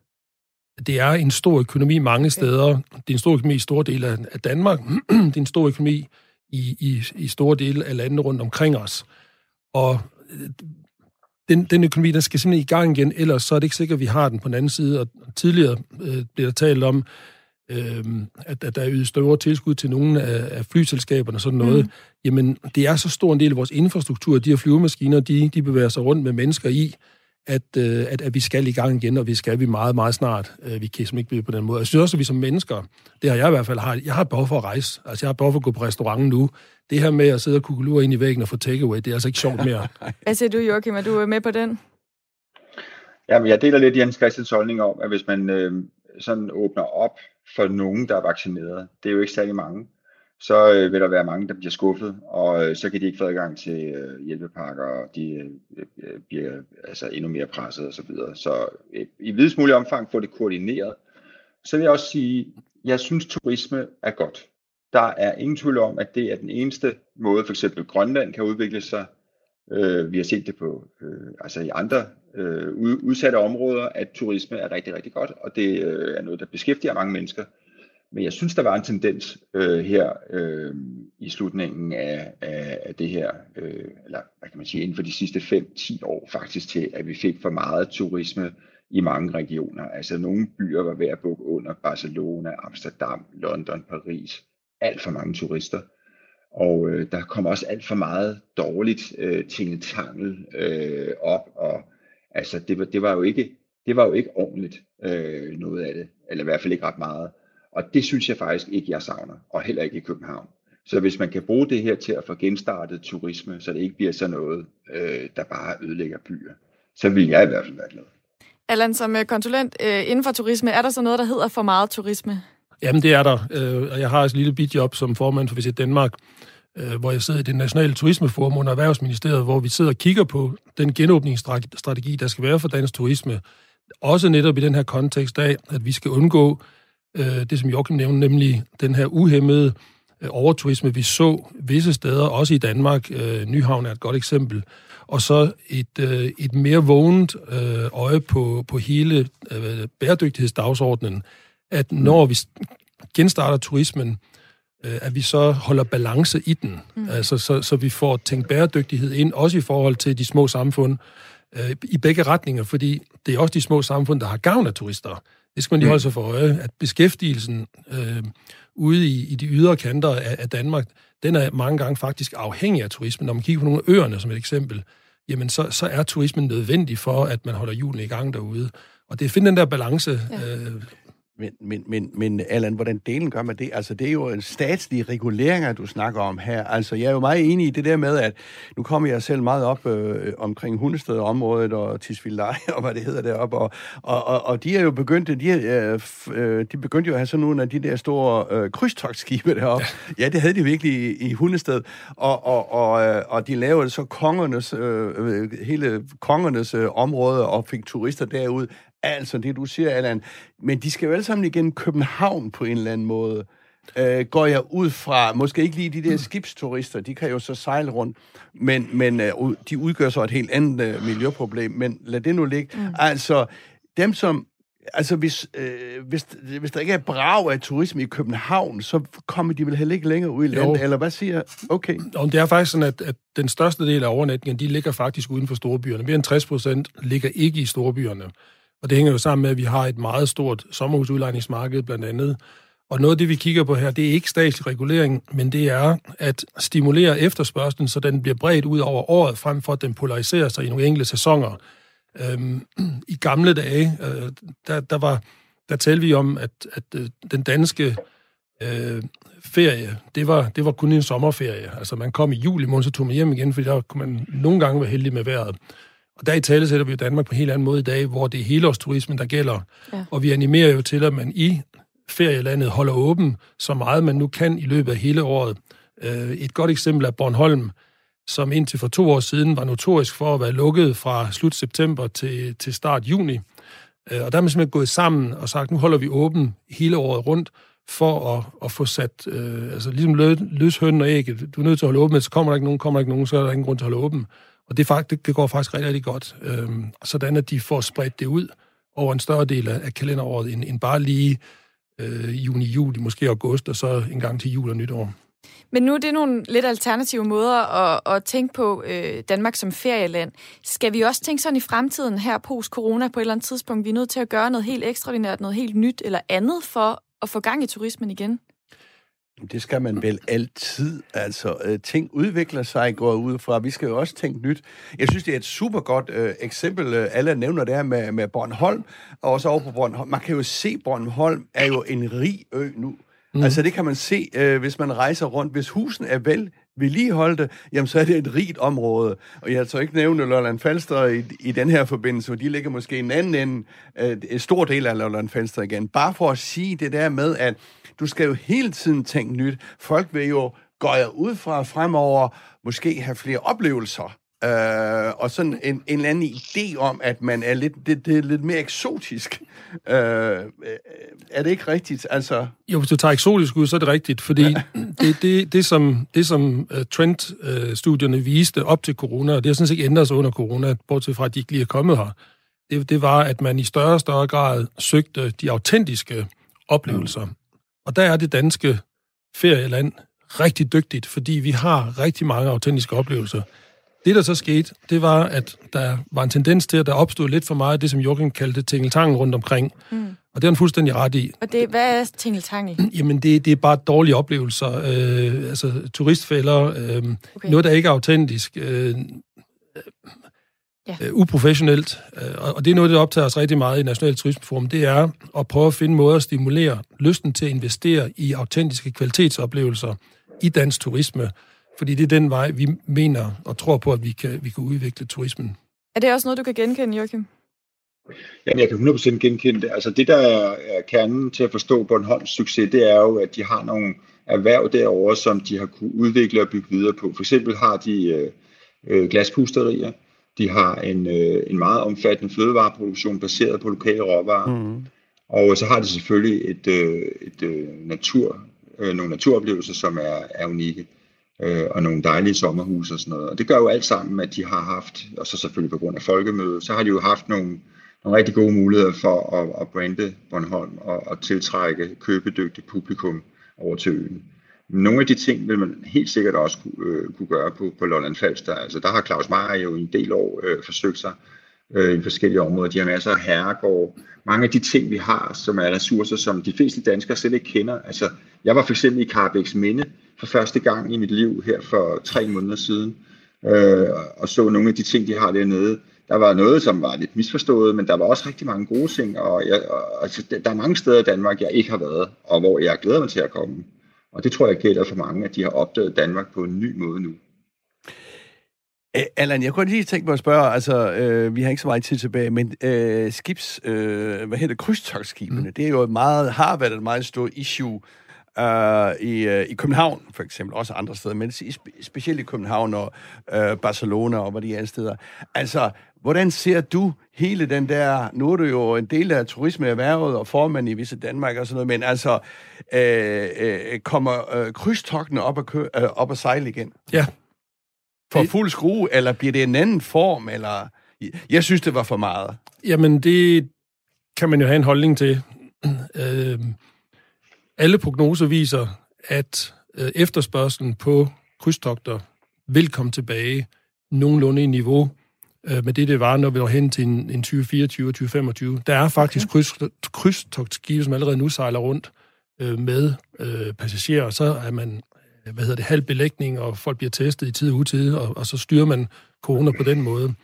Det er en stor økonomi mange steder. Det er en stor økonomi i store dele af Danmark. det er en stor økonomi i, i, i store dele af landene rundt omkring os. Og øh, den, den økonomi, der skal simpelthen i gang igen, ellers så er det ikke sikkert, at vi har den på den anden side. Og tidligere øh, blev der talt om, øh, at, at der er ydet store tilskud til nogle af, af flyselskaberne og sådan noget. Mm. Jamen, det er så stor en del af vores infrastruktur, de her flyvemaskiner, de, de bevæger sig rundt med mennesker i, at, øh, at, at vi skal i gang igen, og vi skal vi meget, meget snart. Øh, vi kan simpelthen ikke blive på den måde. Jeg synes også, at vi som mennesker, det har jeg i hvert fald, har, jeg har behov for at rejse. Altså, jeg har behov for at gå på restauranten nu. Det her med at sidde og kukulure ind i væggen og få takeaway, det er altså ikke sjovt mere. Hvad siger du, Joachim? Er du med på den? Jamen, jeg deler lidt Jens Christians holdning om, at hvis man øh, sådan åbner op for nogen, der er vaccineret, det er jo ikke særlig mange, så øh, vil der være mange, der bliver skuffet, og øh, så kan de ikke få adgang til øh, hjælpepakker, og de øh, øh bliver altså, endnu mere presset osv. Så, videre. så øh, i videst mulig omfang få det koordineret. Så vil jeg også sige, jeg synes turisme er godt. Der er ingen tvivl om, at det er den eneste måde, for eksempel Grønland kan udvikle sig. Øh, vi har set det på, øh, altså i andre øh, udsatte områder, at turisme er rigtig, rigtig godt, og det øh, er noget, der beskæftiger mange mennesker. Men jeg synes, der var en tendens øh, her øh, i slutningen af, af, af det her, øh, eller hvad kan man sige, inden for de sidste 5-10 år faktisk til, at vi fik for meget turisme i mange regioner. Altså nogle byer var ved at bukke under Barcelona, Amsterdam, London, Paris. Alt for mange turister. Og øh, der kom også alt for meget dårligt øh, tingetangel øh, op, og altså det var, det var jo ikke det var jo ikke ordentligt øh, noget af det, eller i hvert fald ikke ret meget. Og det synes jeg faktisk ikke, jeg savner, og heller ikke i København. Så hvis man kan bruge det her til at få genstartet turisme, så det ikke bliver sådan noget, øh, der bare ødelægger byer, så vil jeg i hvert fald være glad. Allan, som øh, konsulent øh, inden for turisme, er der så noget, der hedder for meget turisme? Jamen, det er der. Øh, og jeg har et lille bidjob som formand for Visit Danmark, øh, hvor jeg sidder i det nationale turismeforum under Erhvervsministeriet, hvor vi sidder og kigger på den genåbningsstrategi, der skal være for dansk turisme. Også netop i den her kontekst af, at vi skal undgå øh, det, som Joachim nævnte, nemlig den her uhemmede øh, overturisme, vi så visse steder, også i Danmark. Øh, Nyhavn er et godt eksempel. Og så et, øh, et mere vågent øh, øje på, på hele øh, bæredygtighedsdagsordenen, at når vi genstarter turismen, øh, at vi så holder balance i den. Mm. Altså, så, så vi får tænkt bæredygtighed ind, også i forhold til de små samfund, øh, i begge retninger, fordi det er også de små samfund, der har gavn af turister. Det skal man lige mm. holde sig for øje, at beskæftigelsen øh, ude i, i de ydre kanter af, af Danmark, den er mange gange faktisk afhængig af turismen. Når man kigger på nogle af øerne som et eksempel, jamen så, så er turismen nødvendig for, at man holder julen i gang derude. Og det er at finde den der balance, ja. øh, men, men, men, men Allan, hvordan delen gør man det? Altså, det er jo en statslig regulering, du snakker om her. Altså, jeg er jo meget enig i det der med, at nu kommer jeg selv meget op øh, omkring Hundested-området og Tisvildej, og hvad det hedder deroppe, og, og, og, og de er jo begyndt, de, øh, øh, de begyndte jo at have sådan nogle af de der store øh, krydstogsskibe deroppe. Ja. ja, det havde de virkelig i, i Hundested, og, og, og, øh, og de lavede så kongernes, øh, øh, hele kongernes øh, område og fik turister derud. Altså, det du siger, Allan. Men de skal jo alle sammen igennem København på en eller anden måde. Øh, går jeg ud fra, måske ikke lige de der skibsturister, de kan jo så sejle rundt, men, men øh, de udgør så et helt andet øh, miljøproblem, men lad det nu ligge. Mm. Altså, dem som, altså hvis, øh, hvis, hvis der ikke er brav af turisme i København, så kommer de vel heller ikke længere ud i landet, jo. eller hvad siger Okay. Og det er faktisk sådan, at, at den største del af overnatningen, de ligger faktisk uden for storbyerne. Mere end 60 procent ligger ikke i storbyerne. Og det hænger jo sammen med, at vi har et meget stort sommerhusudlejningsmarked blandt andet. Og noget af det, vi kigger på her, det er ikke statslig regulering, men det er at stimulere efterspørgselen, så den bliver bredt ud over året, frem for at den polariserer sig i nogle enkelte sæsoner. Øhm, I gamle dage, øh, der, der, var, der talte vi om, at, at øh, den danske øh, ferie, det var, det var kun en sommerferie. Altså man kom i juli måned, så tog man hjem igen, fordi der kunne man nogle gange være heldig med vejret. Og der i tale sætter vi jo Danmark på en helt anden måde i dag, hvor det er helårsturismen, der gælder. Ja. Og vi animerer jo til, at man i ferielandet holder åben så meget, man nu kan i løbet af hele året. Øh, et godt eksempel er Bornholm, som indtil for to år siden var notorisk for at være lukket fra slut september til, til start juni. Øh, og der er man simpelthen gået sammen og sagt, nu holder vi åben hele året rundt, for at, at få sat, øh, altså ligesom lø, løs hønnen og ægget. Du er nødt til at holde åben, så kommer der ikke nogen, kommer der ikke nogen, så er der ingen grund til at holde åben. Og det, faktisk, det, går faktisk rigtig, rigtig godt. Øh, sådan at de får spredt det ud over en større del af, af kalenderåret, end, end bare lige øh, juni, juli, måske august, og så en gang til jul og nytår. Men nu er det nogle lidt alternative måder at, at tænke på øh, Danmark som ferieland. Skal vi også tænke sådan i fremtiden her post-corona på et eller andet tidspunkt? Vi er nødt til at gøre noget helt ekstraordinært, noget helt nyt eller andet for at få gang i turismen igen? Det skal man vel altid. Altså, øh, ting udvikler sig, går ud fra. Vi skal jo også tænke nyt. Jeg synes, det er et super godt øh, eksempel. Øh, alle nævner det her med, med Bornholm, og også over på Bornholm. Man kan jo se, Bornholm er jo en rig ø nu. Mm. Altså, det kan man se, øh, hvis man rejser rundt. Hvis husen er vel vedligeholdte, jamen så er det et rigt område. Og jeg altså ikke nævne Lolland Falster i, i den her forbindelse, og de ligger måske i en anden ende, øh, en stor del af Lolland Falster igen. Bare for at sige det der med, at du skal jo hele tiden tænke nyt. Folk vil jo, gå ud fra fremover, måske have flere oplevelser. Øh, og sådan en, en eller anden idé om, at man er lidt, det, det er lidt mere eksotisk. Øh, øh, er det ikke rigtigt? Altså... Jo, hvis du tager eksotisk ud, så er det rigtigt, fordi ja. det, det, det, som, det, som uh, Trend-studierne uh, viste op til corona, og det har sådan set ændret sig under corona, bortset fra, at de ikke lige er kommet her, det, det var, at man i større og større grad søgte de autentiske oplevelser. Mm. Og der er det danske ferieland rigtig dygtigt, fordi vi har rigtig mange autentiske oplevelser. Det, der så skete, det var, at der var en tendens til, at der opstod lidt for meget af det, som Joachim kaldte tingeltangen rundt omkring. Mm. Og det er han fuldstændig ret i. Og det, hvad er tingeltangel? Jamen, det, det er bare dårlige oplevelser. Øh, altså, turistfælder, øh, okay. noget, der ikke er autentisk. Øh, ja. øh, uprofessionelt, øh, og det er noget, der optager os rigtig meget i National Turismeforum, det er at prøve at finde måder at stimulere lysten til at investere i autentiske kvalitetsoplevelser i dansk turisme, fordi det er den vej, vi mener og tror på, at vi kan, vi kan udvikle turismen. Er det også noget, du kan genkende, Joachim? Jamen, jeg kan 100% genkende det. Altså det, der er kernen til at forstå Bornholms succes, det er jo, at de har nogle erhverv derovre, som de har kunne udvikle og bygge videre på. For eksempel har de øh, øh glaspusterier, de har en, øh, en meget omfattende fødevareproduktion baseret på lokale råvarer. Mm. Og så har de selvfølgelig et, øh, et øh, natur, øh, nogle naturoplevelser, som er, er unikke. Øh, og nogle dejlige sommerhuse og sådan noget. Og det gør jo alt sammen, at de har haft, og så selvfølgelig på grund af folkemødet, så har de jo haft nogle, nogle rigtig gode muligheder for at, at brande Bornholm og, og tiltrække købedygtigt publikum over til øen. Nogle af de ting vil man helt sikkert også kunne, øh, kunne gøre på, på Lolland Falster. Altså, der har Claus Meier jo i en del år øh, forsøgt sig øh, i forskellige områder. De har masser af herregård. Mange af de ting, vi har, som er ressourcer, som de fleste danskere slet ikke kender. Altså, jeg var for eksempel i Carbæks Minde for første gang i mit liv her for tre måneder siden, øh, og så nogle af de ting, de har dernede. Der var noget, som var lidt misforstået, men der var også rigtig mange gode ting, og, jeg, og altså, der er mange steder i Danmark, jeg ikke har været, og hvor jeg glæder mig til at komme. Og det tror jeg gælder for mange, at de har opdaget Danmark på en ny måde nu. Allan, jeg kunne lige tænke mig at spørge, altså, øh, vi har ikke så meget tid tilbage, men øh, skibs, øh, hvad hedder krydstogsskibene, mm. det er jo et meget, har været et meget stort issue øh, i, øh, i København, for eksempel, også andre steder, men spe, specielt i København og øh, Barcelona og hvad de andre steder. Altså, hvordan ser du hele den der, nu er du jo en del af turismeerhvervet og formand i Visse Danmark og sådan noget, men altså, øh, øh, kommer øh, krydstogtene op at, kø, øh, op at sejle igen? Ja. For fuld skrue, eller bliver det en anden form, eller... Jeg synes, det var for meget. Jamen, det kan man jo have en holdning til. Øh, alle prognoser viser, at øh, efterspørgselen på krydstogter vil komme tilbage nogenlunde i niveau øh, med det, det var, når vi var hen til en, en 2024 og 2025. Der er faktisk okay. kryds, krydstogtskibe, som allerede nu sejler rundt øh, med øh, passagerer, så er man hvad hedder det, halv belægning, og folk bliver testet i tid og utid, og, og så styrer man corona på den måde.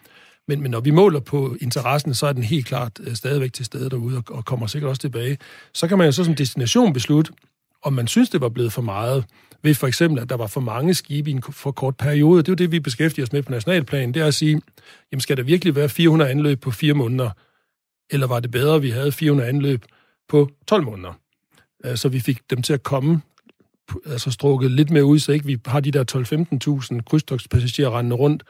Men, men når vi måler på interessen, så er den helt klart øh, stadigvæk til stede derude, og, og kommer sikkert også tilbage. Så kan man jo så som destination beslutte, om man synes, det var blevet for meget, ved for eksempel, at der var for mange skibe i en for kort periode. Det er jo det, vi beskæftiger os med på nationalplan. Det er at sige, jamen skal der virkelig være 400 anløb på fire måneder? Eller var det bedre, at vi havde 400 anløb på 12 måneder? Øh, så vi fik dem til at komme altså strukket lidt mere ud, så ikke vi har de der 12-15.000 krydstogspassagerer rendende rundt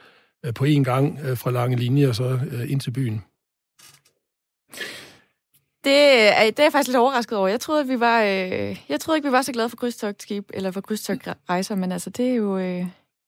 på én gang øh, fra lange linjer og så øh, ind til byen. Det er, det er jeg faktisk lidt overrasket over. Jeg troede, at vi var, øh, jeg troede ikke, vi var så glade for krydstogtskib, eller for krydstogtrejser, men altså, det er jo... Øh,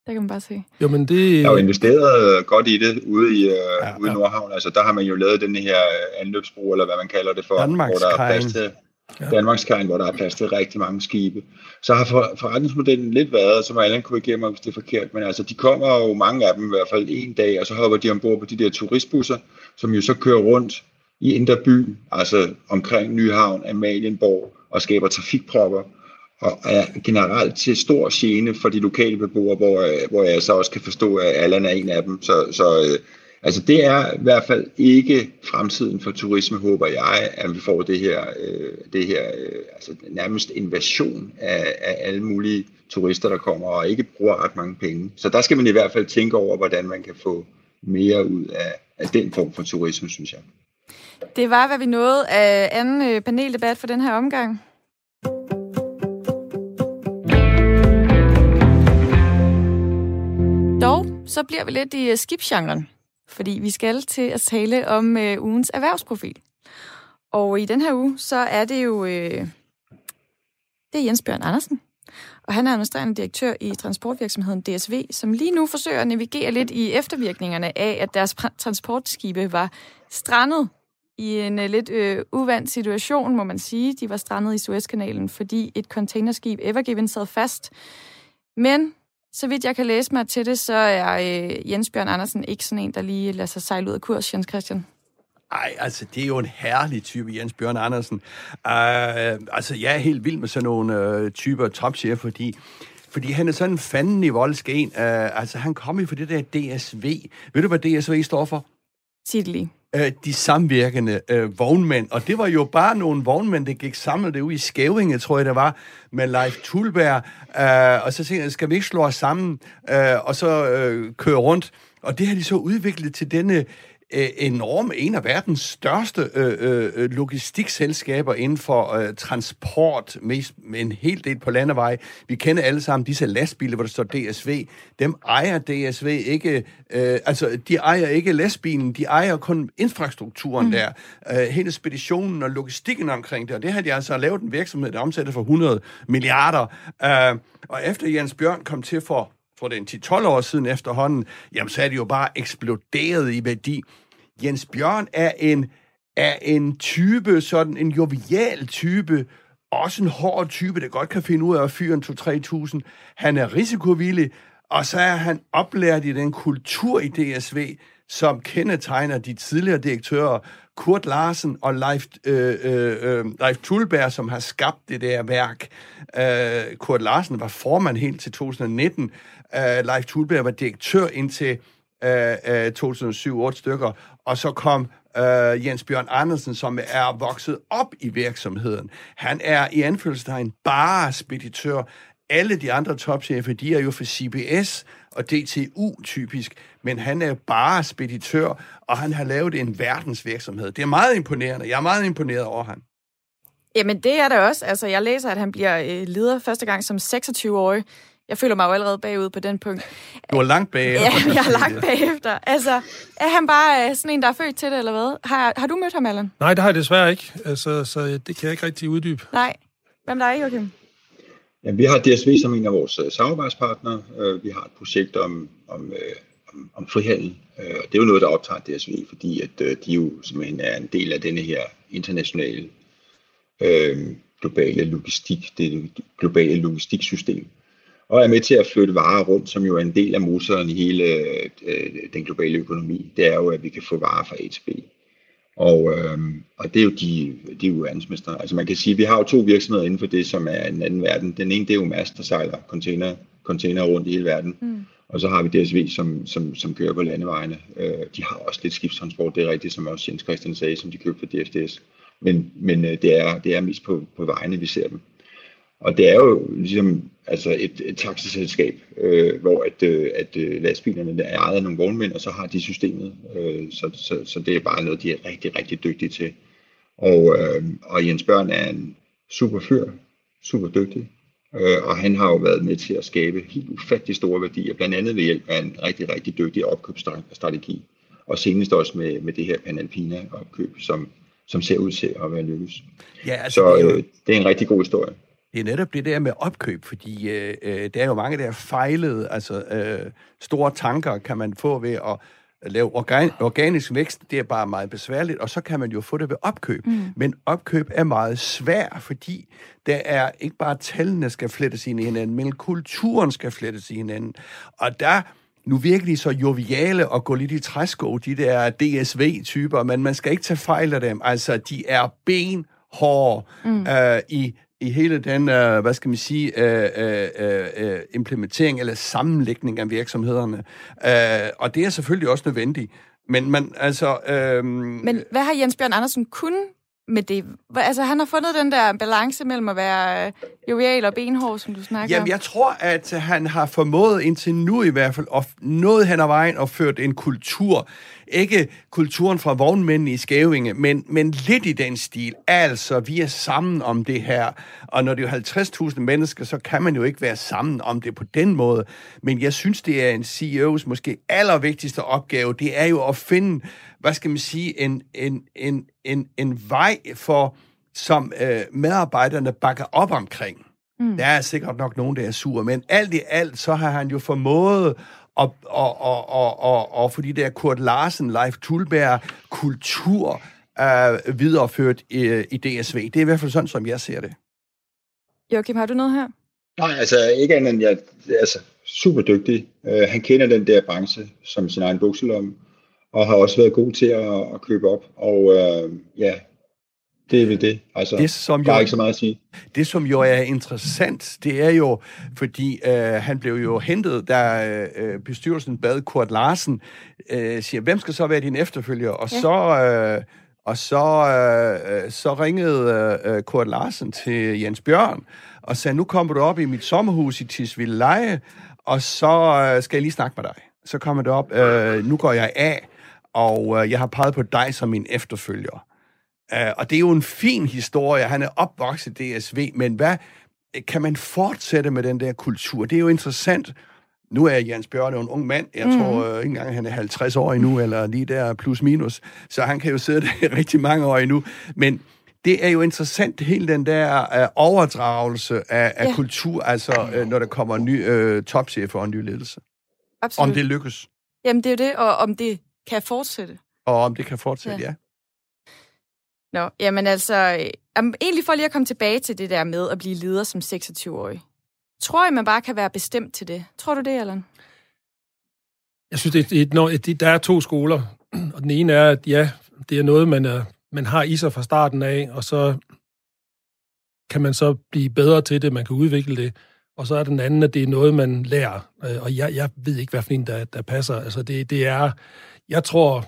der kan man bare se. Jo, men det... Jeg har jo investeret godt i det ude i, øh, ja, ude i Nordhavn. Altså, der har man jo lavet den her anløbsbro, eller hvad man kalder det for, hvor der er plads til ja. Danmarkskajen, hvor der er plads til rigtig mange skibe. Så har forretningsmodellen lidt været, som Allan korrigerer mig, hvis det er forkert, men altså, de kommer jo mange af dem i hvert fald en dag, og så hopper de ombord på de der turistbusser, som jo så kører rundt i Indre By, altså omkring Nyhavn, Amalienborg, og skaber trafikpropper, og er generelt til stor gene for de lokale beboere, hvor, hvor jeg så også kan forstå, at Allan er en af dem. Så, så øh, altså det er i hvert fald ikke fremtiden for turisme, håber jeg, at vi får det her, øh, det her øh, altså nærmest invasion af, af alle mulige turister, der kommer og ikke bruger ret mange penge. Så der skal man i hvert fald tænke over, hvordan man kan få mere ud af, af den form for turisme, synes jeg. Det var, hvad vi nåede af anden øh, paneldebat for den her omgang. Dog, så bliver vi lidt i øh, skibsgenren, fordi vi skal til at tale om øh, ugens erhvervsprofil. Og i den her uge, så er det jo øh, det er Jens Bjørn Andersen, og han er administrerende direktør i transportvirksomheden DSV, som lige nu forsøger at navigere lidt i eftervirkningerne af, at deres transportskibe var strandet i en øh, lidt øh, uvandt situation, må man sige. De var strandet i Suezkanalen, fordi et containerskib Evergiven sad fast. Men så vidt jeg kan læse mig til det, så er uh, Jens Bjørn Andersen ikke sådan en, der lige lader sig sejle ud af kurs, Jens Christian. Ej, altså, det er jo en herlig type, Jens Bjørn Andersen. Uh, altså, jeg er helt vild med sådan nogle uh, typer topchef, fordi fordi han er sådan en fanden i voldsk en. Uh, altså, han kommer jo for det der DSV. Ved du, hvad DSV står for? Sig det lige øh, de samvirkende øh, vognmænd. Og det var jo bare nogle vognmænd, der gik samlet det ud i Skævinge, tror jeg det var, med Leif Tulberg. Øh, og så tænkte jeg, skal vi ikke slå os sammen øh, og så øh, køre rundt? Og det har de så udviklet til denne øh, enorm, en af verdens største øh, øh, logistikselskaber inden for øh, transport, med, med en hel del på landevej. Vi kender alle sammen disse lastbiler, hvor der står DSV. Dem ejer DSV ikke, øh, altså de ejer ikke lastbilen, de ejer kun infrastrukturen mm. der, øh, hele speditionen og logistikken omkring det, og det har de altså lavet en virksomhed, der omsætter for 100 milliarder. Øh, og efter Jens Bjørn kom til for tror det er 10-12 år siden efterhånden, jamen så er det jo bare eksploderet i værdi. Jens Bjørn er en, er en type, sådan en jovial type, også en hård type, der godt kan finde ud af at fyre en 2-3.000. Han er risikovillig, og så er han oplært i den kultur i DSV, som kendetegner de tidligere direktører, Kurt Larsen og Leif, øh, øh, øh, Leif Tulberg, som har skabt det der værk. Øh, Kurt Larsen var formand helt til 2019. Øh, Leif Thulberg var direktør indtil øh, øh 2007-8 stykker. Og så kom øh, Jens Bjørn Andersen, som er vokset op i virksomheden. Han er i anførselstegn bare speditør. Alle de andre topchefer, de er jo for CBS og DTU typisk, men han er bare speditør, og han har lavet en verdensvirksomhed. Det er meget imponerende. Jeg er meget imponeret over ham. Jamen, det er det også. Altså, jeg læser, at han bliver øh, leder første gang som 26-årig. Jeg føler mig jo allerede bagud på den punkt. Du er langt bagefter. Ja, jeg er langt bagefter. Altså, er han bare øh, sådan en, der er født til det, eller hvad? Har, har du mødt ham, Allan? Nej, det har jeg desværre ikke. Altså, så det kan jeg ikke rigtig uddybe. Nej. Hvem der er, Joachim? Ja, vi har DSV som en af vores uh, samarbejdspartnere. Uh, vi har et projekt om, om, om, om frihandel. Uh, det er jo noget, der optager DSV, fordi at de jo simpelthen er en del af denne her internationale uh, globale logistik, det globale logistiksystem og er med til at flytte varer rundt, som jo er en del af motoren i hele øh, den globale økonomi. Det er jo, at vi kan få varer fra A til B. Og, øh, og det er jo de, de er jo verdensmestre. Altså man kan sige, at vi har jo to virksomheder inden for det, som er en anden verden. Den ene, det er jo Mærsk, der sejler container, container rundt i hele verden. Mm. Og så har vi DSV, som, som, som kører på landevejene. Øh, de har også lidt skibstransport, det er rigtigt, som også Jens Christian sagde, som de købte for DFDS. Men, men øh, det, er, det er mest på, på vejene, vi ser dem. Og det er jo ligesom altså et, et taxiselskab, øh, hvor at, øh, at øh, lastbilerne er ejet af nogle vognmænd, og så har de systemet. Øh, så, så, så det er bare noget, de er rigtig, rigtig dygtige til. Og, øh, og Jens Børn er en super fyr, super dygtig, Øh, og han har jo været med til at skabe helt ufattelig store værdier, blandt andet ved hjælp af en rigtig, rigtig dygtig opkøbsstrategi. Og senest også med, med det her Panalpina-opkøb, som, som ser ud til at være lykkes. Ja, altså, Så det er, jo, øh, det er en rigtig god historie. Det er netop det der med opkøb, fordi øh, øh der er jo mange der fejlede, altså øh, store tanker kan man få ved at lave organ, organisk vækst, det er bare meget besværligt, og så kan man jo få det ved opkøb. Mm. Men opkøb er meget svært, fordi der er ikke bare tallene skal flettes ind i hinanden, men kulturen skal flettes i hinanden. Og der nu virkelig så joviale og gå lidt i træsko, de der DSV-typer, men man skal ikke tage fejl af dem. Altså, de er benhårde mm. øh, i i hele den, øh, hvad skal man sige, øh, øh, øh, øh, implementering eller sammenlægning af virksomhederne. Øh, og det er selvfølgelig også nødvendigt. Men man, altså... Øh, Men hvad har Jens Bjørn Andersen kun med det? Altså, han har fundet den der balance mellem at være jovial og benhård, som du snakker Jamen, jeg tror, at han har formået indtil nu i hvert fald, og noget hen ad vejen og ført en kultur ikke kulturen fra vognmændene i Skævinge, men, men lidt i den stil. Altså, vi er sammen om det her, og når det er 50.000 mennesker, så kan man jo ikke være sammen om det på den måde. Men jeg synes, det er en CEO's måske allervigtigste opgave, det er jo at finde, hvad skal man sige, en, en, en, en, en vej for, som øh, medarbejderne bakker op omkring. Mm. Der er sikkert nok nogen, der er sur, men alt i alt, så har han jo formået og, og, og, og, og, og fordi det er Kurt Larsen, Leif Tulberg, kultur øh, videreført i, i DSV. Det er i hvert fald sådan, som jeg ser det. Joachim, har du noget her? Nej, altså ikke andet end jeg altså, super dygtig. Uh, han kender den der branche som sin egen bukselomme, og har også været god til at, at købe op. Og uh, ja, det er vel det. Altså, det, som der er jo, ikke så meget at sige. Det, som jo er interessant, det er jo, fordi øh, han blev jo hentet, da øh, bestyrelsen bad Kurt Larsen, øh, siger, hvem skal så være din efterfølger? Og ja. så... Øh, og så, øh, så ringede øh, Kurt Larsen til Jens Bjørn og sagde, nu kommer du op i mit sommerhus i Tisvilde Leje, og så øh, skal jeg lige snakke med dig. Så kommer det op, øh, nu går jeg af, og øh, jeg har peget på dig som min efterfølger. Uh, og det er jo en fin historie. Han er opvokset i DSV, men hvad kan man fortsætte med den der kultur? Det er jo interessant. Nu er Jens Bjørn jo en ung mand. Jeg mm. tror uh, ikke engang, han er 50 år endnu, eller lige der plus minus. Så han kan jo sidde der rigtig mange år endnu. Men det er jo interessant, hele den der uh, overdragelse af, af ja. kultur, altså uh, når der kommer ny uh, topchefer og en ny ledelse. Absolut. Om det lykkes. Jamen, det er jo det, og om det kan fortsætte. Og om det kan fortsætte, ja. ja. Nå, jamen altså, øh, egentlig for lige at komme tilbage til det der med at blive leder som 26-årig. Tror I, man bare kan være bestemt til det? Tror du det, Allan? Jeg synes, det, det, det, det, der er to skoler, og den ene er, at ja, det er noget, man, er, man har i sig fra starten af, og så kan man så blive bedre til det, man kan udvikle det. Og så er den anden, at det er noget, man lærer. Øh, og jeg, jeg ved ikke, hvad for en, der, der passer. Altså, det, det er... Jeg tror...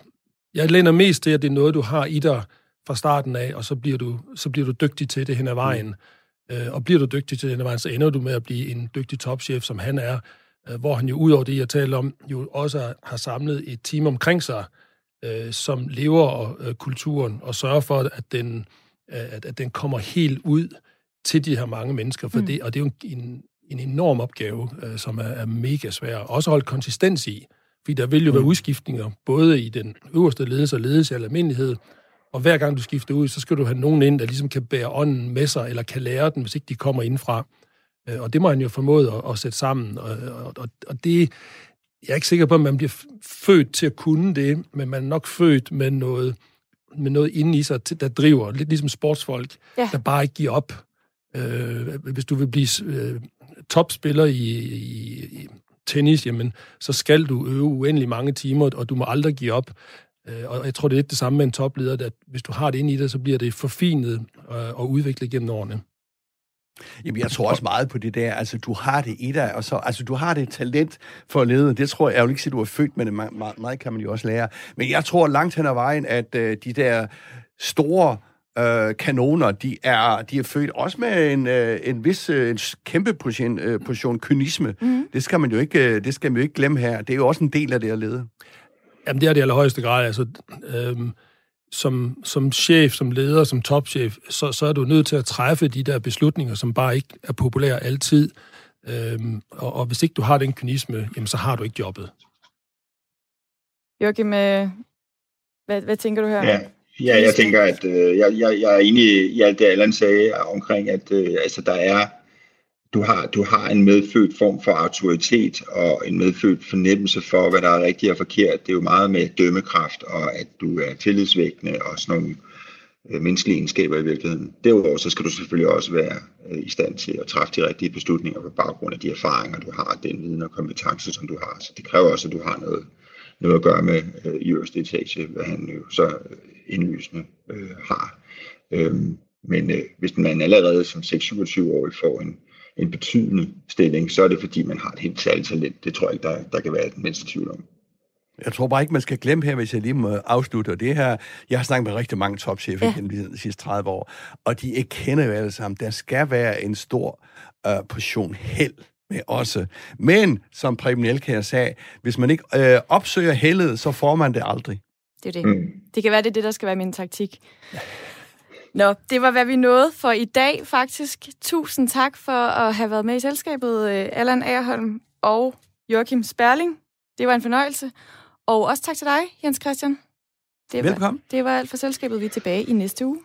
Jeg lænder mest til, at det er noget, du har i dig, fra starten af, og så bliver du, så bliver du dygtig til det hen ad vejen. Mm. Øh, og bliver du dygtig til det hen ad vejen, så ender du med at blive en dygtig topchef, som han er, øh, hvor han jo ud over det, jeg taler om, jo også har samlet et team omkring sig, øh, som lever øh, kulturen og sørger for, at den, øh, at, at den kommer helt ud til de her mange mennesker. For mm. det, og det er jo en, en enorm opgave, øh, som er, er mega svær. Også holde konsistens i, fordi der vil jo mm. være udskiftninger, både i den øverste ledelse og ledelse i almindelighed, og hver gang du skifter ud, så skal du have nogen ind, der ligesom kan bære ånden med sig, eller kan lære den, hvis ikke de kommer indfra. Øh, og det må han jo formået at, at sætte sammen. Og, og, og det, jeg er ikke sikker på, at man bliver født til at kunne det, men man er nok født med noget, med noget inde i sig, der driver, lidt ligesom sportsfolk, ja. der bare ikke giver op. Øh, hvis du vil blive øh, topspiller i, i tennis, jamen, så skal du øve uendelig mange timer, og du må aldrig give op. Øh, og jeg tror, det er lidt det samme med en topleder, at hvis du har det inde i dig, så bliver det forfinet øh, og udviklet gennem årene. Jamen, jeg tror også meget på det der, altså du har det i dig, og så, altså du har det talent for at lede, det tror jeg, jeg vil ikke sige, du er født med det, meget, meget kan man jo også lære, men jeg tror langt hen ad vejen, at uh, de der store uh, kanoner, de er, de er født også med en, uh, en vis, uh, en kæmpe portion, uh, portion kynisme. Mm. Det skal man jo ikke, uh, det skal man jo ikke glemme her. Det er jo også en del af det at lede. Jamen, det er det allerhøjeste grad. Altså, øhm, som, som chef, som leder, som topchef, så, så er du nødt til at træffe de der beslutninger, som bare ikke er populære altid. Øhm, og, og hvis ikke du har den kynisme, jamen, så har du ikke jobbet. Joachim, øh, hvad, hvad tænker du her? Ja. Ja, jeg tænker, at øh, jeg, jeg, jeg er enig i alt det, Allan sagde omkring, at øh, altså, der er, du har, du har en medfødt form for autoritet og en medfødt fornemmelse for, hvad der er rigtigt og forkert. Det er jo meget med dømmekraft og at du er tillidsvækkende og sådan nogle øh, menneskelige egenskaber i virkeligheden. Derudover så skal du selvfølgelig også være øh, i stand til at træffe de rigtige beslutninger på baggrund af de erfaringer, du har, den viden og kompetence, som du har. Så det kræver også, at du har noget, noget at gøre med øh, i øverste etage, hvad han jo så indlysende øh, har. Øhm, men øh, hvis man allerede som 6-27-årig får en, en betydende stilling, så er det fordi, man har et helt særligt talent. Det tror jeg ikke, der, der kan være et mindste tvivl om. Jeg tror bare ikke, man skal glemme her, hvis jeg lige må afslutte det her. Jeg har snakket med rigtig mange topchefer ja. gennem de sidste 30 år, og de ikke kender jo alle sammen. Der skal være en stor øh, portion held med også. Men, som Preben Elkær sagde, hvis man ikke øh, opsøger heldet, så får man det aldrig. Det er det. Mm. Det kan være, det er det, der skal være min taktik. Nå, det var, hvad vi nåede for i dag, faktisk. Tusind tak for at have været med i selskabet, øh, Allan Agerholm og Joachim Sperling. Det var en fornøjelse. Og også tak til dig, Jens Christian. Det Velkommen. Var, det var alt for selskabet. Vi er tilbage i næste uge.